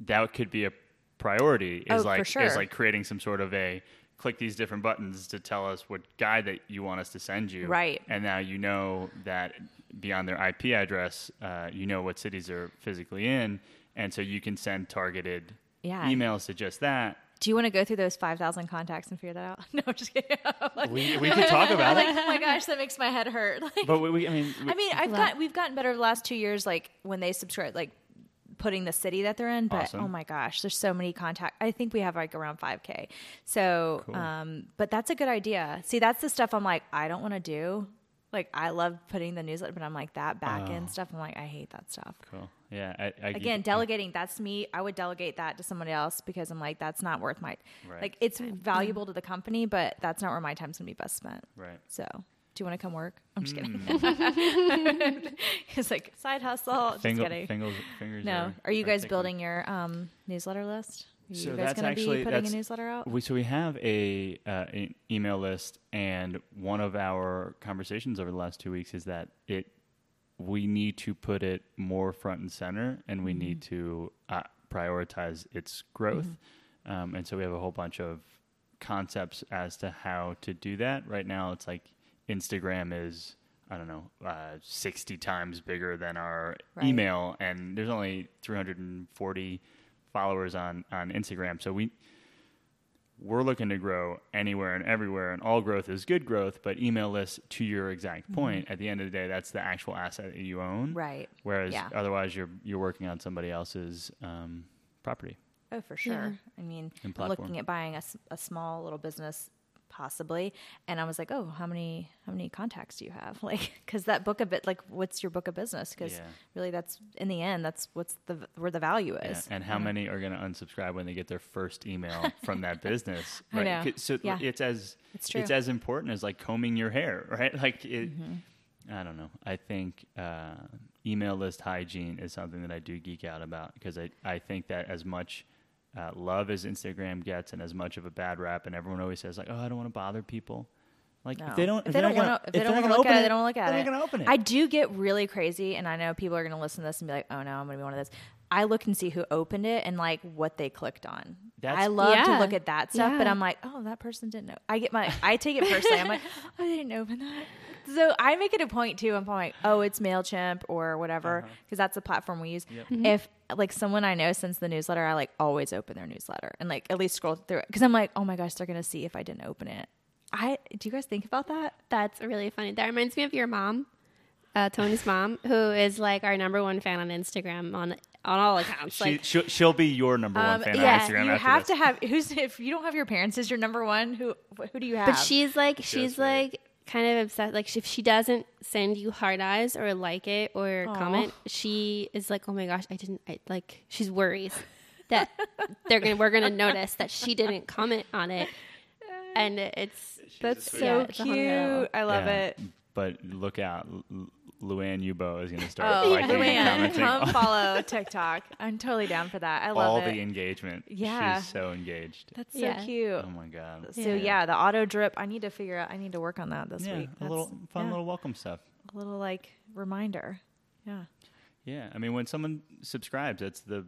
that could be a priority. Is Mm-hmm. Oh, for like sure. is like creating some sort of a click these different buttons to tell us what guide that you want us to send you. Right. And now you know that beyond their IP address, uh, you know what cities they're physically in, and so you can send targeted Yeah. emails to just that. Do you want to go through those five thousand contacts and figure that out? No, I'm just kidding. like, We we could talk about like, it, oh my gosh, that makes my head hurt. Like, but we, we I mean, we- I mean, I've Love- got we've gotten better the last two years, like when they subscribe, like putting the city that they're in. But Awesome. oh my gosh, there's so many contact. I think we have like around five k. So, Cool. um, but that's a good idea. See, that's the stuff I'm like, I don't want to do. Like, I love putting the newsletter, but I'm like that back end Oh. stuff. I'm like, I hate that stuff. cool. Yeah. I, I, Again, delegating, that's me. I would delegate that to somebody else because I'm like, that's not worth my, Right. like, it's valuable to the company, but that's not where my time's going to be best spent. Right. So, do you want to come work? I'm just kidding. Mm. it's like side hustle. Just Finger, kidding. fingers, fingers. no. Are, Are you guys ticking. building your um, newsletter list? Are you So guys that's going to actually- be putting a newsletter out? We, so we have a uh, an email list, and one of our conversations over the last two weeks is that it we need to put it more front and center, and we need to uh, prioritize its growth. Um, and so we have a whole bunch of concepts as to how to do that. Right now, it's like Instagram is. I don't know, uh, 60 times bigger than our Right. email, and there's only 340 followers on, on Instagram. So we, we're looking to grow anywhere and everywhere, and all growth is good growth. But email lists, to your exact point, at the end of the day, that's the actual asset that you own. Right. Whereas Yeah. otherwise, you're you're working on somebody else's um, property. Oh, for sure. I mean, And I'm platform. looking at buying a small little business possibly and i was like oh how many how many contacts do you have like because that book of it like what's your book of business because Yeah. really that's in the end that's what's the where the value Yeah, is And how many are going to unsubscribe when they get their first email from that business? 'Cause- So Yeah. it's as It's true. Mm-hmm. as important as like combing your hair, right? Like it. I don't know. I think uh, email list hygiene is something that I do geek out about because I I think that as much. Uh, love as Instagram gets, and as much of a bad rap, and everyone always says like, "Oh, I don't want to bother people." Like No. if they don't, if they're they don't gonna- want to, if they they're don't want to look at open it, they don't look at they're it. gonna open it. I do get really crazy, and I know people are going to listen to this and be like, "Oh no, I'm going to be one of those." I look and see who opened it and like what they clicked on. That's- I love to look at that stuff, but I'm like, "Oh, that person didn't know." I get my, I take it personally. I'm like, "Oh, they didn't open that." So I make it a point too. I'm like, "Oh, it's Mailchimp or whatever," because that's the platform we use. If like someone I know sends the newsletter, I like always open their newsletter and like at least scroll through it because I'm like, "Oh my gosh, they're going to see if I didn't open it." I do you guys think about that? That's really funny. That reminds me of your mom, uh, Tony's mom, who is like our number one fan on Instagram on on all accounts. She, Like, she'll, she'll be your number one Um, fan yeah, on Instagram. you after have this. to have who's if you don't have your parents as your number one, who who do you have? but she's like, she's Just right. like kind of obsessed. Like, if she doesn't send you hard eyes or like it or Aw. comment, she is like, oh my gosh, I didn't. I, like, she's worries that they're gonna we're gonna notice that she didn't comment on it, and it's that's so Yeah, it's a whole nother level. cute. I love Yeah, it. But look out, Lu- Lu- Luann Yubo is going to start Oh, liking and Luann, commenting come follow Tick Tock. I'm totally down for that. I love all it. the engagement. Yeah. she's so engaged. That's so Yeah. cute. Oh my god. So yeah. the auto drip. I need to figure out. I need to work on that this yeah, week. a little fun, yeah, little welcome stuff. a little like reminder. Yeah. Yeah, I mean, when someone subscribes, that's the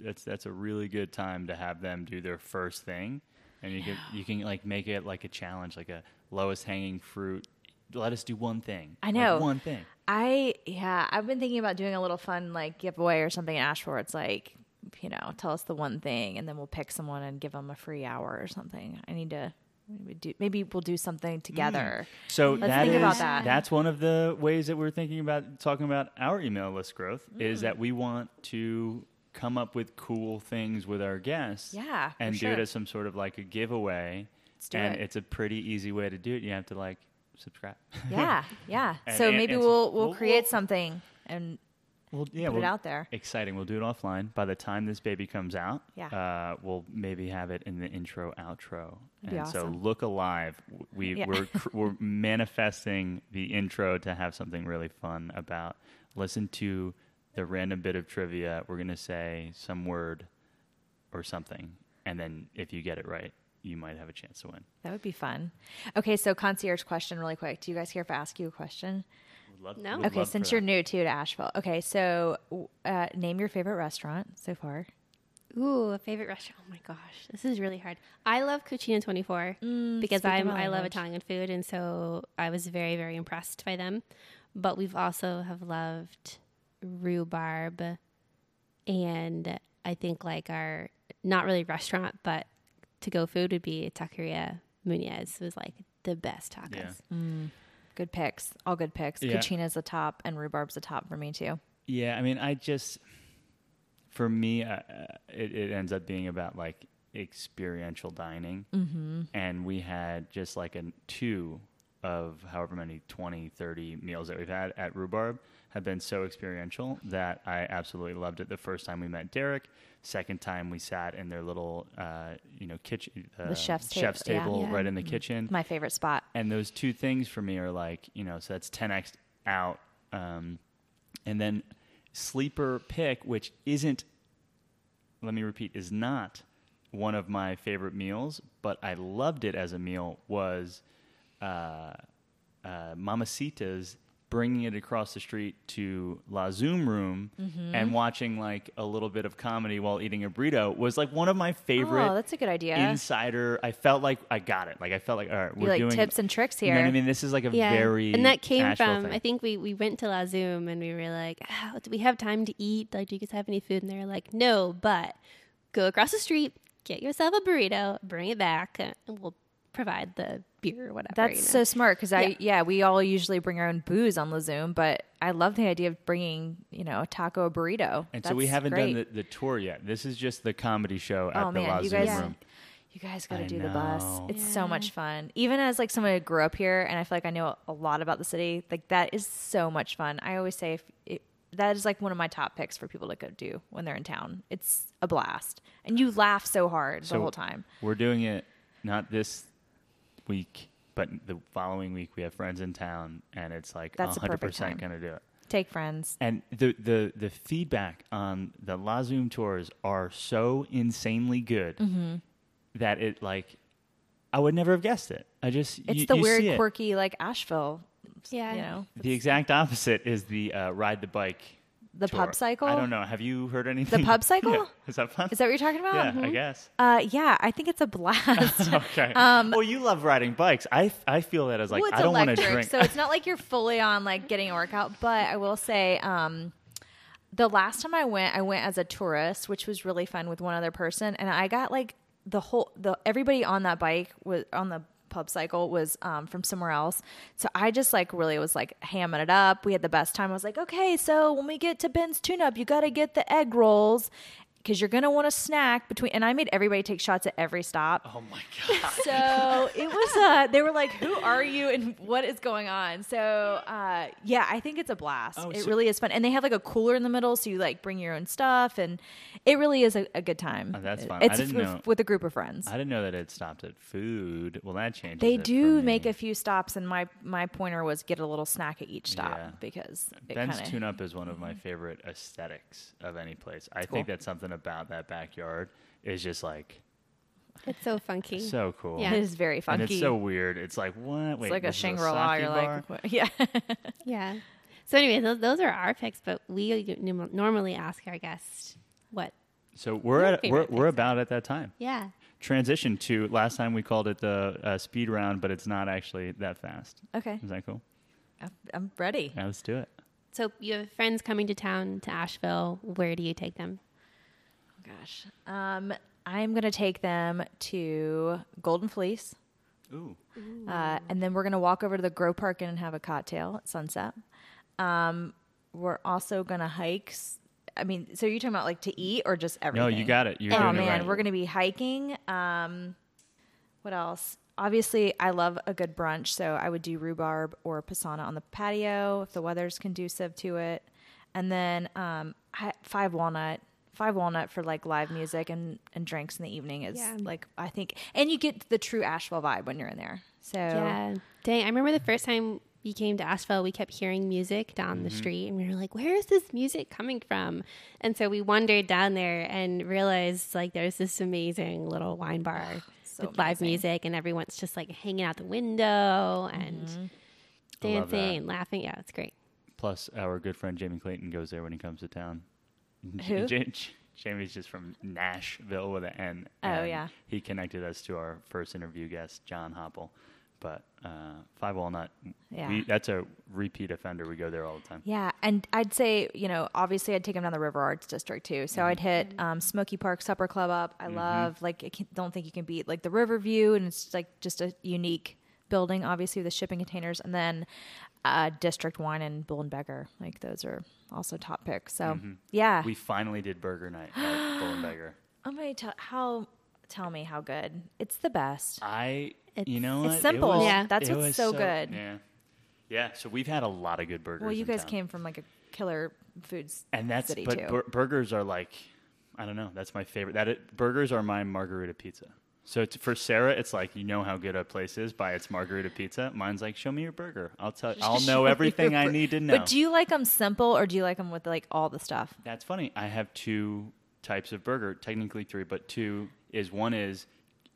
that's that's a really good time to have them do their first thing, and you can you can like make it like a challenge, like a lowest hanging fruit. Let us do one thing. I Like, know. one thing. I yeah, I've been thinking about doing a little fun like giveaway or something in Ashford. It's like, you know, tell us the one thing, and then we'll pick someone and give them a free hour or something. I need to maybe do. Maybe we'll do something together. So Let's that about that. that's one of the ways that we're thinking about talking about our email list growth is Mm. that we want to come up with cool things with our guests. Yeah, and do sure. it as some sort of like a giveaway. And it. it's a pretty easy way to do it. You have to like subscribe. Yeah, yeah. And- so and- maybe and- we'll we'll we'll- create we'll- something and Well, yeah, put we'll- it out there. Exciting. We'll do it offline. By the time this baby comes out, Yeah. uh, we'll maybe have it in the intro, outro. Be and so awesome. look alive. We Yeah. we're cr- we're manifesting the intro to have something really fun about. Listen to the random bit of trivia. We're gonna say some word or something, and then if you get it right, you might have a chance to win. That would be fun. Okay, so concierge question, really quick. Do you guys care if I ask you a question? Love- No. Okay, love since you're that. new too to Asheville. Okay, so uh, name your favorite restaurant so far. Ooh, a favorite restaurant. Oh my gosh, this is really hard. I love Cucina 24 because I'm I love. Italian food, and so I was very very impressed by them. But we've also have loved rhubarb, and I think like our not really restaurant, but to go food would be Taqueria Munez. It was like the best tacos. Yeah. Good picks, all good picks. Yeah. Cucina's the top, and rhubarb's the top for me too. Yeah, I mean, I just, for me, uh, uh, it, it ends up being about like experiential dining. Mm-hmm. And we had just like a two of however many 20, 30 meals that we've had at Rhubarb have been so experiential that I absolutely loved it. The first time we met Derek, second time we sat in their little, uh, you know, kitchen, uh, The chef's ta- chef's yeah. table Yeah. right in the kitchen My favorite spot. and those two things for me are like you know so that's 10x out um, and then sleeper pick which isn't let me repeat is not one of my favorite meals but i loved it as a meal was uh, uh, mamacita's bringing it across the street to la zoom room Mm-hmm. and watching like a little bit of comedy while eating a burrito was like one of my favorite Oh, that's a good idea. insider. I felt like I got it. Like I felt like all right, we're like doing tips and tricks You know I mean? This is like a Yeah, very and that came from. thing. I think we we went to La Zoom and we were like, oh, "Do we have time to eat? Like, do you guys have any food?" And they're like, "No, but go across the street, get yourself a burrito, bring it back, and we'll provide the beer or whatever." That's you know? so smart because I Yeah. yeah we all usually bring our own booze on the Zoom, but I love the idea of bringing you know a taco a burrito. and so we haven't great. done the, the tour yet. This is just the comedy show at Oh the man, La you Zoom guys, room. you guys got to I do the bus. know. It's so much fun. Even as like someone who grew up here, and I feel like I know a lot about the city. Like that is so much fun. I always say if it, that is like one of my top picks for people to go do when they're in town. It's a blast, and you laugh so hard the whole time. We're doing it not this week, but the following week. We have friends in town, and it's like That's the hundred perfect percent time. going to do it. Take friends. And the, the the feedback on the La Zoom tours are so insanely good Mm-hmm. that it like I would never have guessed it. I just It's you- the you see weird, it. quirky like Asheville. Yeah. you know The exact opposite is the uh, ride the bike. The tour. pub cycle. I don't know. Have you heard anything? The pub cycle? Yeah. Is that fun? Is that what you're talking about? yeah, I guess. Uh, yeah, I think it's a blast. Okay. well, you love riding bikes. I, I feel that as like Um, well, I don't want to drink. so it's not like you're fully on like getting a workout. But I will say, um, the last time I went, I went as a tourist, which was really fun with one other person, and I got like the whole the everybody on that bike was on the pub cycle was um, from somewhere else. So I just like really was like hamming it up. We had the best time. I was like, okay, so when we get to Ben's Tune Up, you got to get the egg rolls. Because you're gonna want a snack between, and I made everybody take shots at every stop. oh my god. So it was. Uh, they were like, "Who are you and what is going on?" So uh, yeah, I think it's a blast. Oh, it so- really is fun, and they have like a cooler in the middle, so you like bring your own stuff, and it really is a, a good time. Oh, that's fun. I It's didn't with, know- with a group of friends. I didn't know that it stopped at food. Well, that changes. They do make a few stops, and my my pointer was get a little snack at each stop Yeah. because Ben's kinda, Tune Up is one of my favorite aesthetics of any place. I think that's something about that backyard is just like It's so funky. so cool. Yeah. It is very funky. And it's so weird. It's like what? Wait, it's like a this Shangri La. You're bar? like, what? yeah. yeah. So anyway, those, those are our picks, but we normally ask our guests what. So we're at we're we're about at that time. Yeah. Transition to last time we called it the uh, speed round, but it's not actually that fast. okay, Is that cool? I'm- I'm ready. Yeah, let's do it. So you have friends coming to town to Asheville. Where do you take them? Gosh, um, I'm gonna take them to Golden Fleece. Ooh. Uh, and then we're going to walk over to the Grove Park and have a cocktail at sunset. Um, we're also going to hike. I mean, so you're talking about like to eat or just everything? No, you got it. You're oh doing man, it right. we're going to be hiking. Um, what else? Obviously, I love a good brunch, so I would do rhubarb or Posana on the patio if the weather's conducive to it. and then um, five walnut. Five walnut for like live music and, and drinks in the evening is Yeah. like I think, and you get the true Asheville vibe when you're in there. So Yeah. Dang, I remember the first time we came to Asheville, we kept hearing music down the mm-hmm. street and we were like, where is this music coming from? And so we wandered down there and realized like there's this amazing little wine bar So with live amazing. music and everyone's just like hanging out the window and mm-hmm. I love dancing and laughing. Yeah, it's great. Plus, our good friend Jamie Clayton goes there when he comes to town. Who? Jamie's just from Nashville with an N. Oh, yeah. He connected us to our first interview guest, John Hopple. But uh, Five Walnut, Yeah. we, that's a repeat offender. We go there all the time. Yeah, and I'd say you know obviously I'd take him down the River Arts District too. So I'd hit um, Smoky Park Supper Club up. I love like I don't think you can beat like the River View, and it's like just a unique building. Obviously with the shipping containers, and then uh, District One and Bull and Beggar. Like those are also top picks. So yeah, We finally did burger night at Bull and Beggar. I'm gonna tell how tell me how good it's the best. I, you know it's what? It simple. was- Yeah. That's it what's was so good. Yeah. Yeah, so we've had a lot of good burgers. Well, you in guys town. came from like a killer foods and that's city but too. bur- burgers are like I don't know. That's my favorite. That it, burgers are my margarita pizza. So for Sarah, it's like you know how good a place is by its margarita pizza. Mine's like show me your burger. I'll tell. I'll know everything I need to know. But do you like them simple or do you like them with like all the stuff? That's funny. I have two types of burger, technically three, but two is one is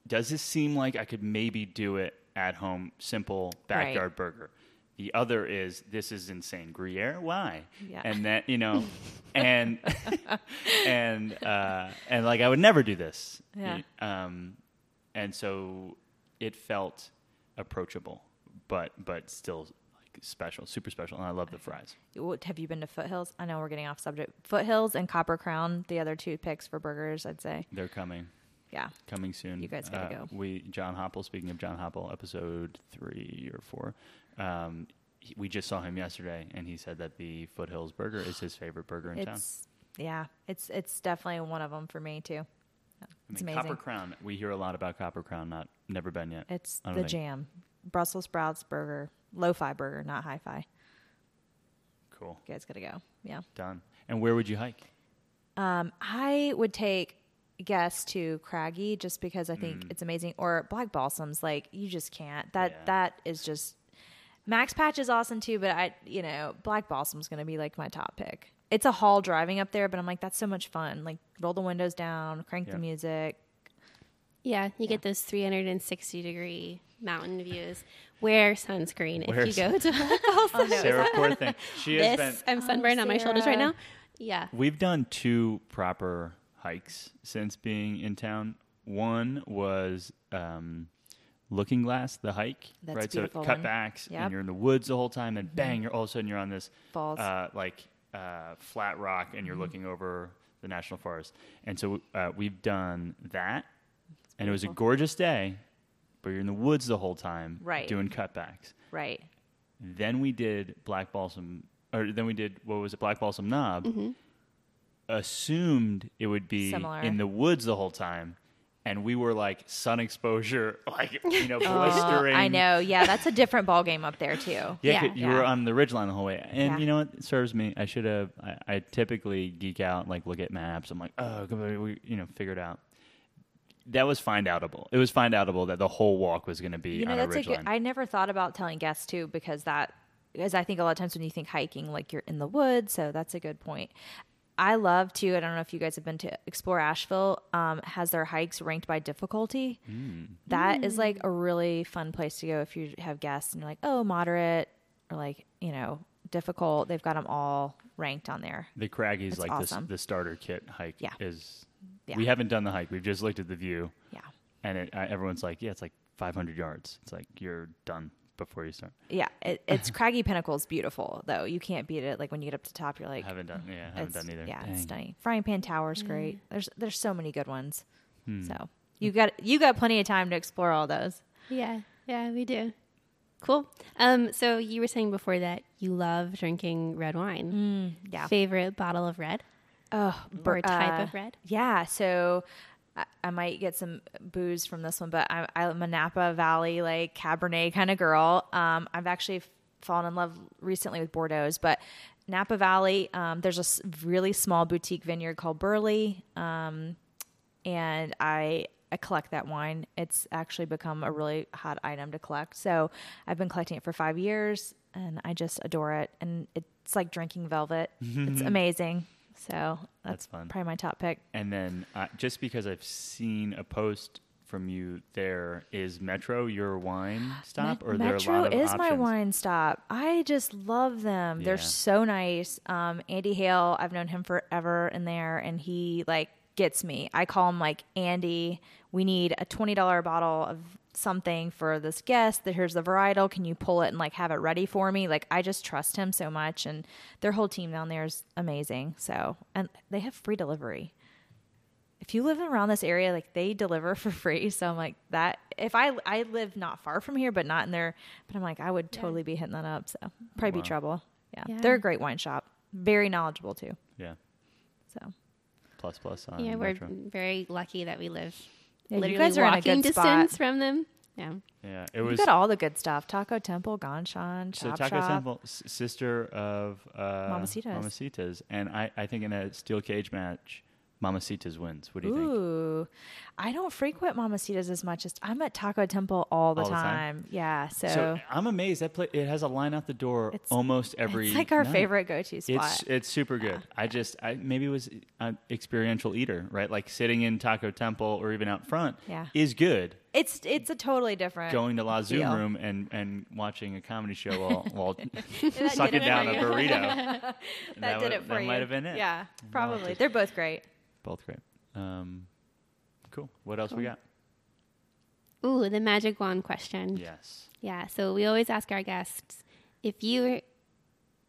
does this seem like I could maybe do it at home, simple Right. backyard burger? The other is this is insane. Gruyere, why? Yeah. And that you know, and and uh, and like I would never do this. Yeah. Um, and so it felt approachable, but but still like special, super special, and I love the fries. What, have you been to Foothills? I know we're getting off subject. Foothills and Copper Crown, the other two picks for burgers, I'd say. They're coming. Yeah. coming soon. You guys gotta Uh, go. We John Hopple. Speaking of John Hopple, episode three or four, um, he- we just saw him yesterday, and he said that the Foothills Burger is his favorite burger in town. Yeah, it's it's definitely one of them for me too. I It's mean, amazing. Copper Crown. We hear a lot about Copper Crown. Not never been yet. It's the think- jam. Brussels sprouts burger, lo-fi burger, not hi-fi. Cool. You guys gotta go. Yeah. Done. And where would you hike? Um, I would take guests to Craggy just because I think it's amazing, or Black Balsams. Like you just can't. That Yeah. that is just. Max Patch is awesome too, but I, you know, Black Balsam's gonna be like my top pick. It's a haul driving up there, but I'm like, that's so much fun. Like, roll the windows down, crank Yeah. the music. Yeah, you get those 360 degree mountain views. Wear sunscreen Wear if you go to Oh, no, is Sarah poor thing. She has this. been. I'm sunburned on my shoulders right now. Yeah. We've done two proper hikes since being in town. One was um, Looking Glass, the hike, That's right? so cutbacks, Yep. and you're in the woods the whole time, and bang, you're all of a sudden you're on this Falls. uh, like uh, flat rock, and you're looking over the national forest. And so uh, we've done that, and it was a gorgeous day, but you're in the woods the whole time, Right. doing cutbacks. Right. Then we did Black Balsam, or then we did what was it, Black Balsam Knob. Assumed it would be Similar. in the woods the whole time, and we were like sun exposure, like you know, blistering. I know. Yeah, that's a different ball game up there too. Yeah, Yeah. you Yeah. were on the ridge line the whole way, and Yeah. you know what? It serves me. I should have. I, I typically geek out, like look at maps. I'm like, oh, we you know, figure it out. That was find outable. It was find outable that the whole walk was going to be You know, on that's a a ridge good. line. I never thought about telling guests too because that, because I think a lot of times when you think hiking, like you're in the woods, so that's a good point. I love to. I don't know if you guys have been to Explore Asheville. Um, has their hikes ranked by difficulty. That is like a really fun place to go if you have guests and you're like, oh, moderate or like you know difficult. They've got them all ranked on there. The Craggy's It's like awesome. this, the starter kit hike Yeah. is. Yeah. We haven't done the hike. We've just looked at the view, Yeah. and it, uh, everyone's like, "Yeah, it's like 500 yards." It's like you're done before you start. Yeah, it, it's Craggy Pinnacle's beautiful though. You can't beat it. Like when you get up to the top, you're like, I haven't done. Yeah, haven't it's- done either. Yeah, Dang. it's stunning. Frying Pan Tower's great. There's there's so many good ones. Hmm. So you got you got plenty of time to explore all those. Yeah. Yeah, we do. Cool. Um, so you were saying before that you love drinking red wine. Yeah. Favorite bottle of red Oh, or type of red? Yeah. So I, I might get some booze from this one, but I, I'm a Napa Valley like Cabernet kind of girl. Um, I've actually fallen in love recently with Bordeaux's, but Napa Valley. Um, there's a really small boutique vineyard called Burly, um, and I I collect that wine. It's actually become a really hot item to collect. So I've been collecting it for five years, and I just adore it. And it's like drinking velvet. it's amazing. So That's that's, fun. probably my top pick. And then uh, just because I've seen a post from you there, is Metro your wine stop, or are there a Metro lot of is my wine stop. I just love them. They're so nice. Um, Andy Hale, I've known him forever in there, and he like gets me. I call him like Andy. We need a twenty dollar bottle of something for this guest. That here's the varietal. Can you pull it and like have it ready for me? Like I just trust him so much, and their whole team down there is amazing. So and they have free delivery if you live around this area, like they deliver for free. So I'm like that. If I I live not far from here, but not in there, but I'm like I would totally be hitting that up. So oh, probably Wow. be trouble. Yeah. Yeah. they're a great wine shop. Very knowledgeable too. Yeah, So plus plus on yeah, we're Metro. very lucky that we live Yeah, you literally guys are in a walking good distance spot. from them. Yeah. Yeah, it you was got all the good stuff: Taco Temple, Gan Shan, so Taco Shop. Temple, s- sister of uh, Mamacitas. Mamacitas, and I, I think in a steel cage match, Mamacitas wins. What do you think? Ooh, I don't frequent Mamacitas as much as I'm at Taco Temple all the, All the time? time. Yeah, so, So I'm amazed that play, it has a line out the door It's- almost every. it's like our night. favorite go-to spot. It's it's super good. I just I maybe was an experiential eater, right? Like sitting in Taco Temple or even out front Yeah. is good. it's it's a totally different Going to La Zoom deal. room and, and watching a comedy show while, while sucking down a burrito. that, That did would- it for that you. might have been it. Yeah, probably. just- They're both great. Both great. Um, cool. What else we got? Ooh, the magic wand question. Yes. Yeah. So we always ask our guests if you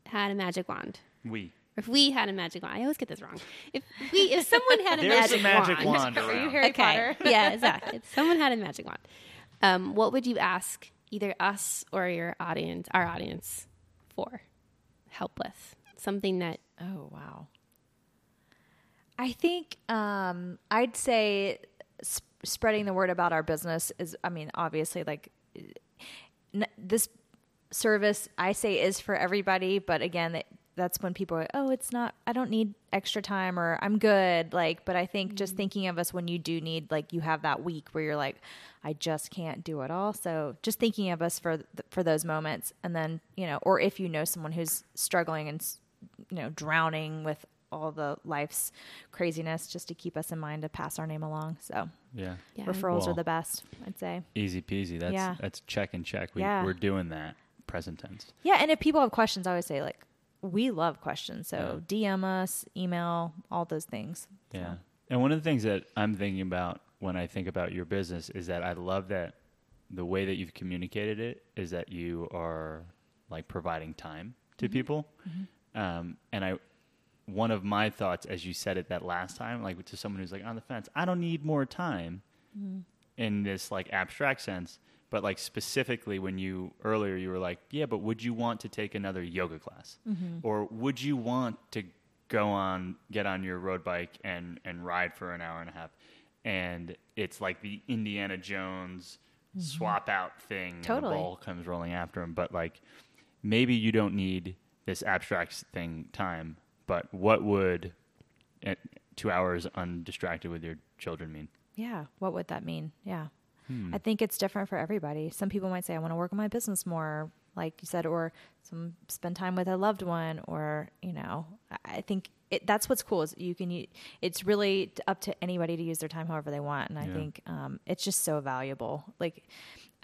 had a magic wand, We. if we had a magic wand. I always get this wrong. If we, if someone had a There's magic a magic wand, wand Are you. Harry okay. Potter? yeah, exactly. If someone had a magic wand, um, what would you ask either us or your audience, our audience, for help with? Something that Oh wow. I think um, I'd say sp- spreading the word about our business is. I mean, obviously, like n- this service I say is for everybody, but again, it, that's when people are, oh, it's not. I don't need extra time, or I'm good. Like, but I think just thinking of us when you do need, like, you have that week where you're like, I just can't do it all. So just thinking of us for th- for those moments, and then you know, or if you know someone who's struggling and you know drowning with all the life's craziness, just to keep us in mind to pass our name along. So Yeah. yeah, referrals Well, are the best, I'd say. Easy peasy. That's Yeah. that's check and check. We, Yeah. We're doing that. Present tense. Yeah, and if people have questions, I always say like we love questions. So DM us, email, all those things. Yeah. And one of the things that I'm thinking about when I think about your business is that I love that the way that you've communicated it is that you are like providing time to people. Um, and I, one of my thoughts as you said it that last time, like to someone who's like on the fence, I don't need more time mm-hmm. in this like abstract sense. But like specifically when you earlier you were like, yeah, but would you want to take another yoga class, mm-hmm. or would you want to go on get on your road bike and and ride for an hour and a half, and it's like the Indiana Jones mm-hmm. swap out thing, Totally. the ball comes rolling after him. But like maybe you don't need this abstract thing time, but what would eh, two hours undistracted with your children mean? Yeah. What would that mean? Yeah. I think it's different for everybody. Some people might say, I want to work on my business more, like you said, or some spend time with a loved one, or, you know, I- think it, that's what's cool is you can, it's really up to anybody to use their time however they want. And I Yeah. think um, it's just so valuable. Like,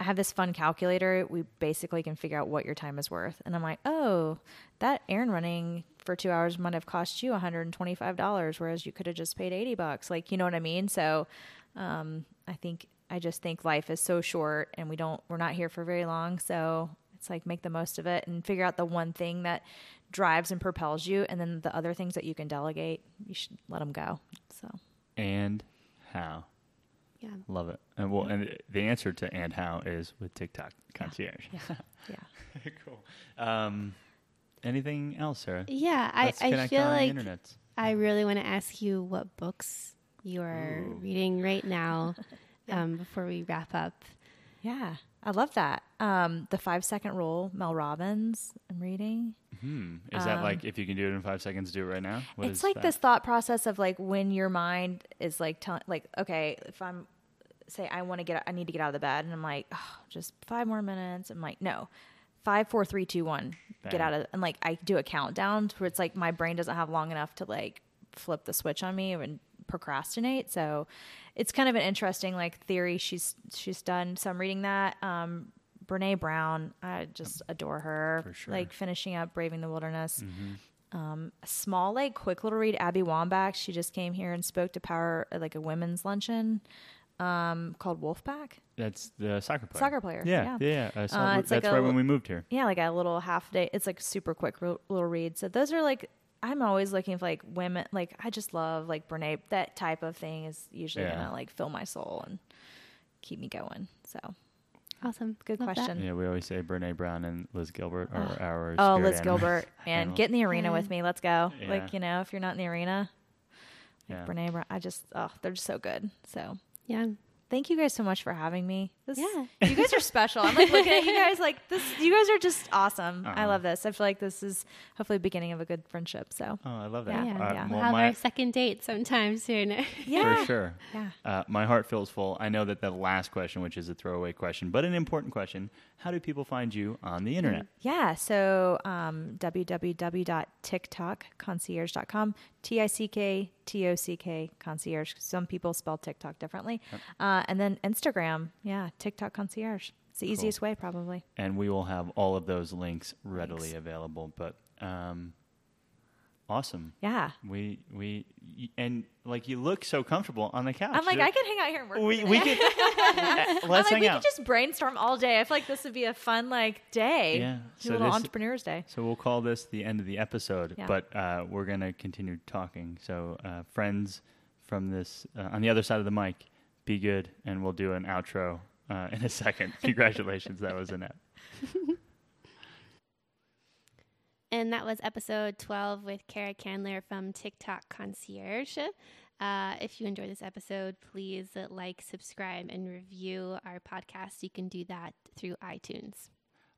I have this fun calculator. We basically can figure out what your time is worth. And I'm like, oh, that errand running for two hours might have cost you $125, whereas you could have just paid 80 bucks. Like, you know what I mean? So um, I think, I just think life is so short and we don't, we're not here for very long. So it's like make the most of it and figure out the one thing that drives and propels you. And then the other things that you can delegate, you should let them go. So And how? Yeah. Love it. And well, and the answer to and how is with Tick Tock concierge. yeah. yeah, cool. Um, anything else, Sarah? Yeah, I, Let's I connect feel like internet. I really want to ask you what books you are Ooh. reading right now um, before we wrap up. Yeah. I love that. Um, the five second rule, Mel Robbins. I'm reading. Hmm. Is that like if you can do it in five seconds, do it right now? What Um, it's is like that? this thought process of like when your mind is like telling, like, okay, if I'm say I want to get, I need to get out of the bed, and I'm like, oh, just five more minutes. I'm like, no, five, four, three, two, one, get out of, and like I do a countdown where it's like my brain doesn't have long enough to like flip the switch on me and procrastinate. So it's kind of an interesting like theory she's she's done. So I'm reading that. Um, Brene Brown, I just adore her. For sure. Like finishing up Braving the Wilderness. Um, a small, like quick little read. Abby Wambach, she just came here and spoke to Power, like a women's luncheon um, called Wolfpack. That's the soccer player. Soccer player, Yeah, yeah. yeah. I saw, Uh, we- it's like that's a right when we moved here. Yeah, like a little half day. It's like super quick ri- little read. So those are like I'm always looking for like women. Like I just love like Brene. That type of thing is usually Yeah. gonna like fill my soul and keep me going. So Awesome. Good Love that. question. Yeah, we always say Brene Brown and Liz Gilbert are our. oh, Liz animal- Gilbert and get in the arena Yeah. with me. Let's go. Yeah. Like you know, if you're not in the arena, like Yeah. Brene. Brown, I just oh, they're just so good. So Yeah. thank you guys so much for having me. This, Yeah. you guys are special. I'm like looking at you guys like this. You guys are just awesome. I love this. I feel like this is hopefully the beginning of a good friendship. So Oh, I love that. Yeah, Yeah. Uh, yeah. We'll well, have my- our second date sometime soon. yeah, For sure. yeah. Uh, my heart feels full. I know that the last question, which is a throwaway question, but an important question how do people find you on the internet? Yeah, so um, www.ticktockconcierge.com, T I C K T O C K concierge. Some people spell TikTok differently. Uh, and then Instagram, yeah, Tick Tock concierge. It's the easiest way, probably. And we will have all of those links readily Thanks. available. But um, awesome. Yeah. We, we, and like you look so comfortable on the couch. I'm like, I could hang out here and work. we, we could, I'm let's like, hang we out. could just brainstorm all day. I feel like this would be a fun like day. Yeah, so a little this- entrepreneur's day. So we'll call this the end of the episode, Yeah. but uh, we're going to continue talking. So, uh, friends from this, uh, on the other side of the mic, be good, and we'll do an outro uh, in a second. Congratulations, that was Annette. And that was episode 12 with Kara Candler from Tick Tock Concierge. Uh, if you enjoyed this episode, please like, subscribe, and review our podcast. You can do that through iTunes.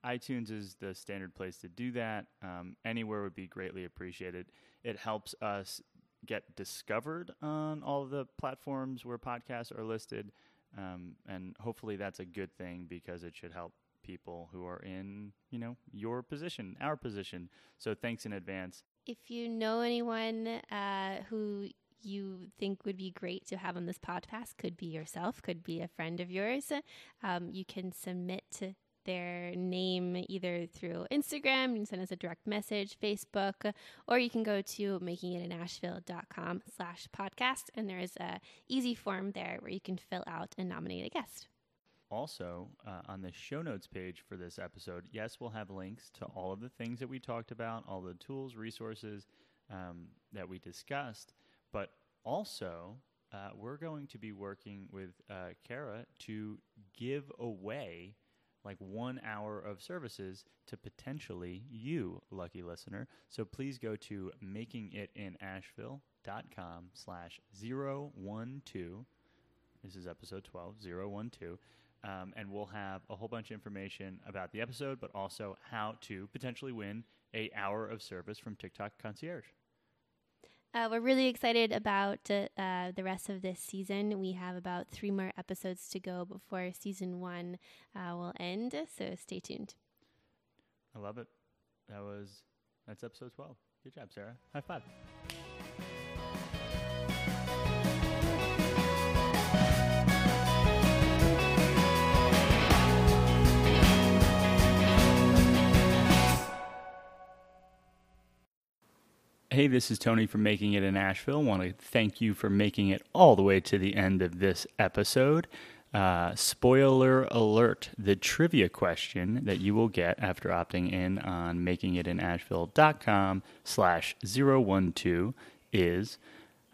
iTunes is the standard place to do that. Um, anywhere would be greatly appreciated. It helps us get discovered on all the platforms where podcasts are listed. Um, and hopefully that's a good thing because it should help people who are in, you know, your position, our position. So thanks in advance. If you know anyone uh, who you think would be great to have on this podcast, could be yourself, could be a friend of yours, um, you can submit their name either through Instagram, you can send us a direct message, Facebook, or you can go to makingitinashville.com slash podcast, and there is a easy form there where you can fill out and nominate a guest. Also, uh, on the show notes page for this episode, yes, we'll have links to all of the things that we talked about, all the tools, resources um, that we discussed, but also uh, we're going to be working with uh, Kara to give away like one hour of services to potentially you, lucky listener. So please go to makingitinashville.com slash 012. This is episode 12, 012. Um, and we'll have a whole bunch of information about the episode, but also how to potentially win a hour of service from Tick Tock Concierge. Uh, we're really excited about uh, uh, the rest of this season. We have about three more episodes to go before season one uh, will end, so stay tuned. I love it. That was that's episode 12. Good job, Sarah. High five. Hey, this is Tony from Making It in Asheville. want to thank you for making it all the way to the end of this episode. Uh, spoiler alert the trivia question that you will get after opting in on makingitinashville.com slash 012 is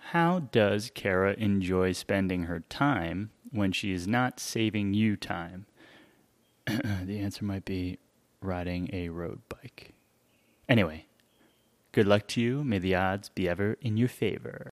how does Kara enjoy spending her time when she is not saving you time? the answer might be riding a road bike. Anyway, good luck to you. May the odds be ever in your favor.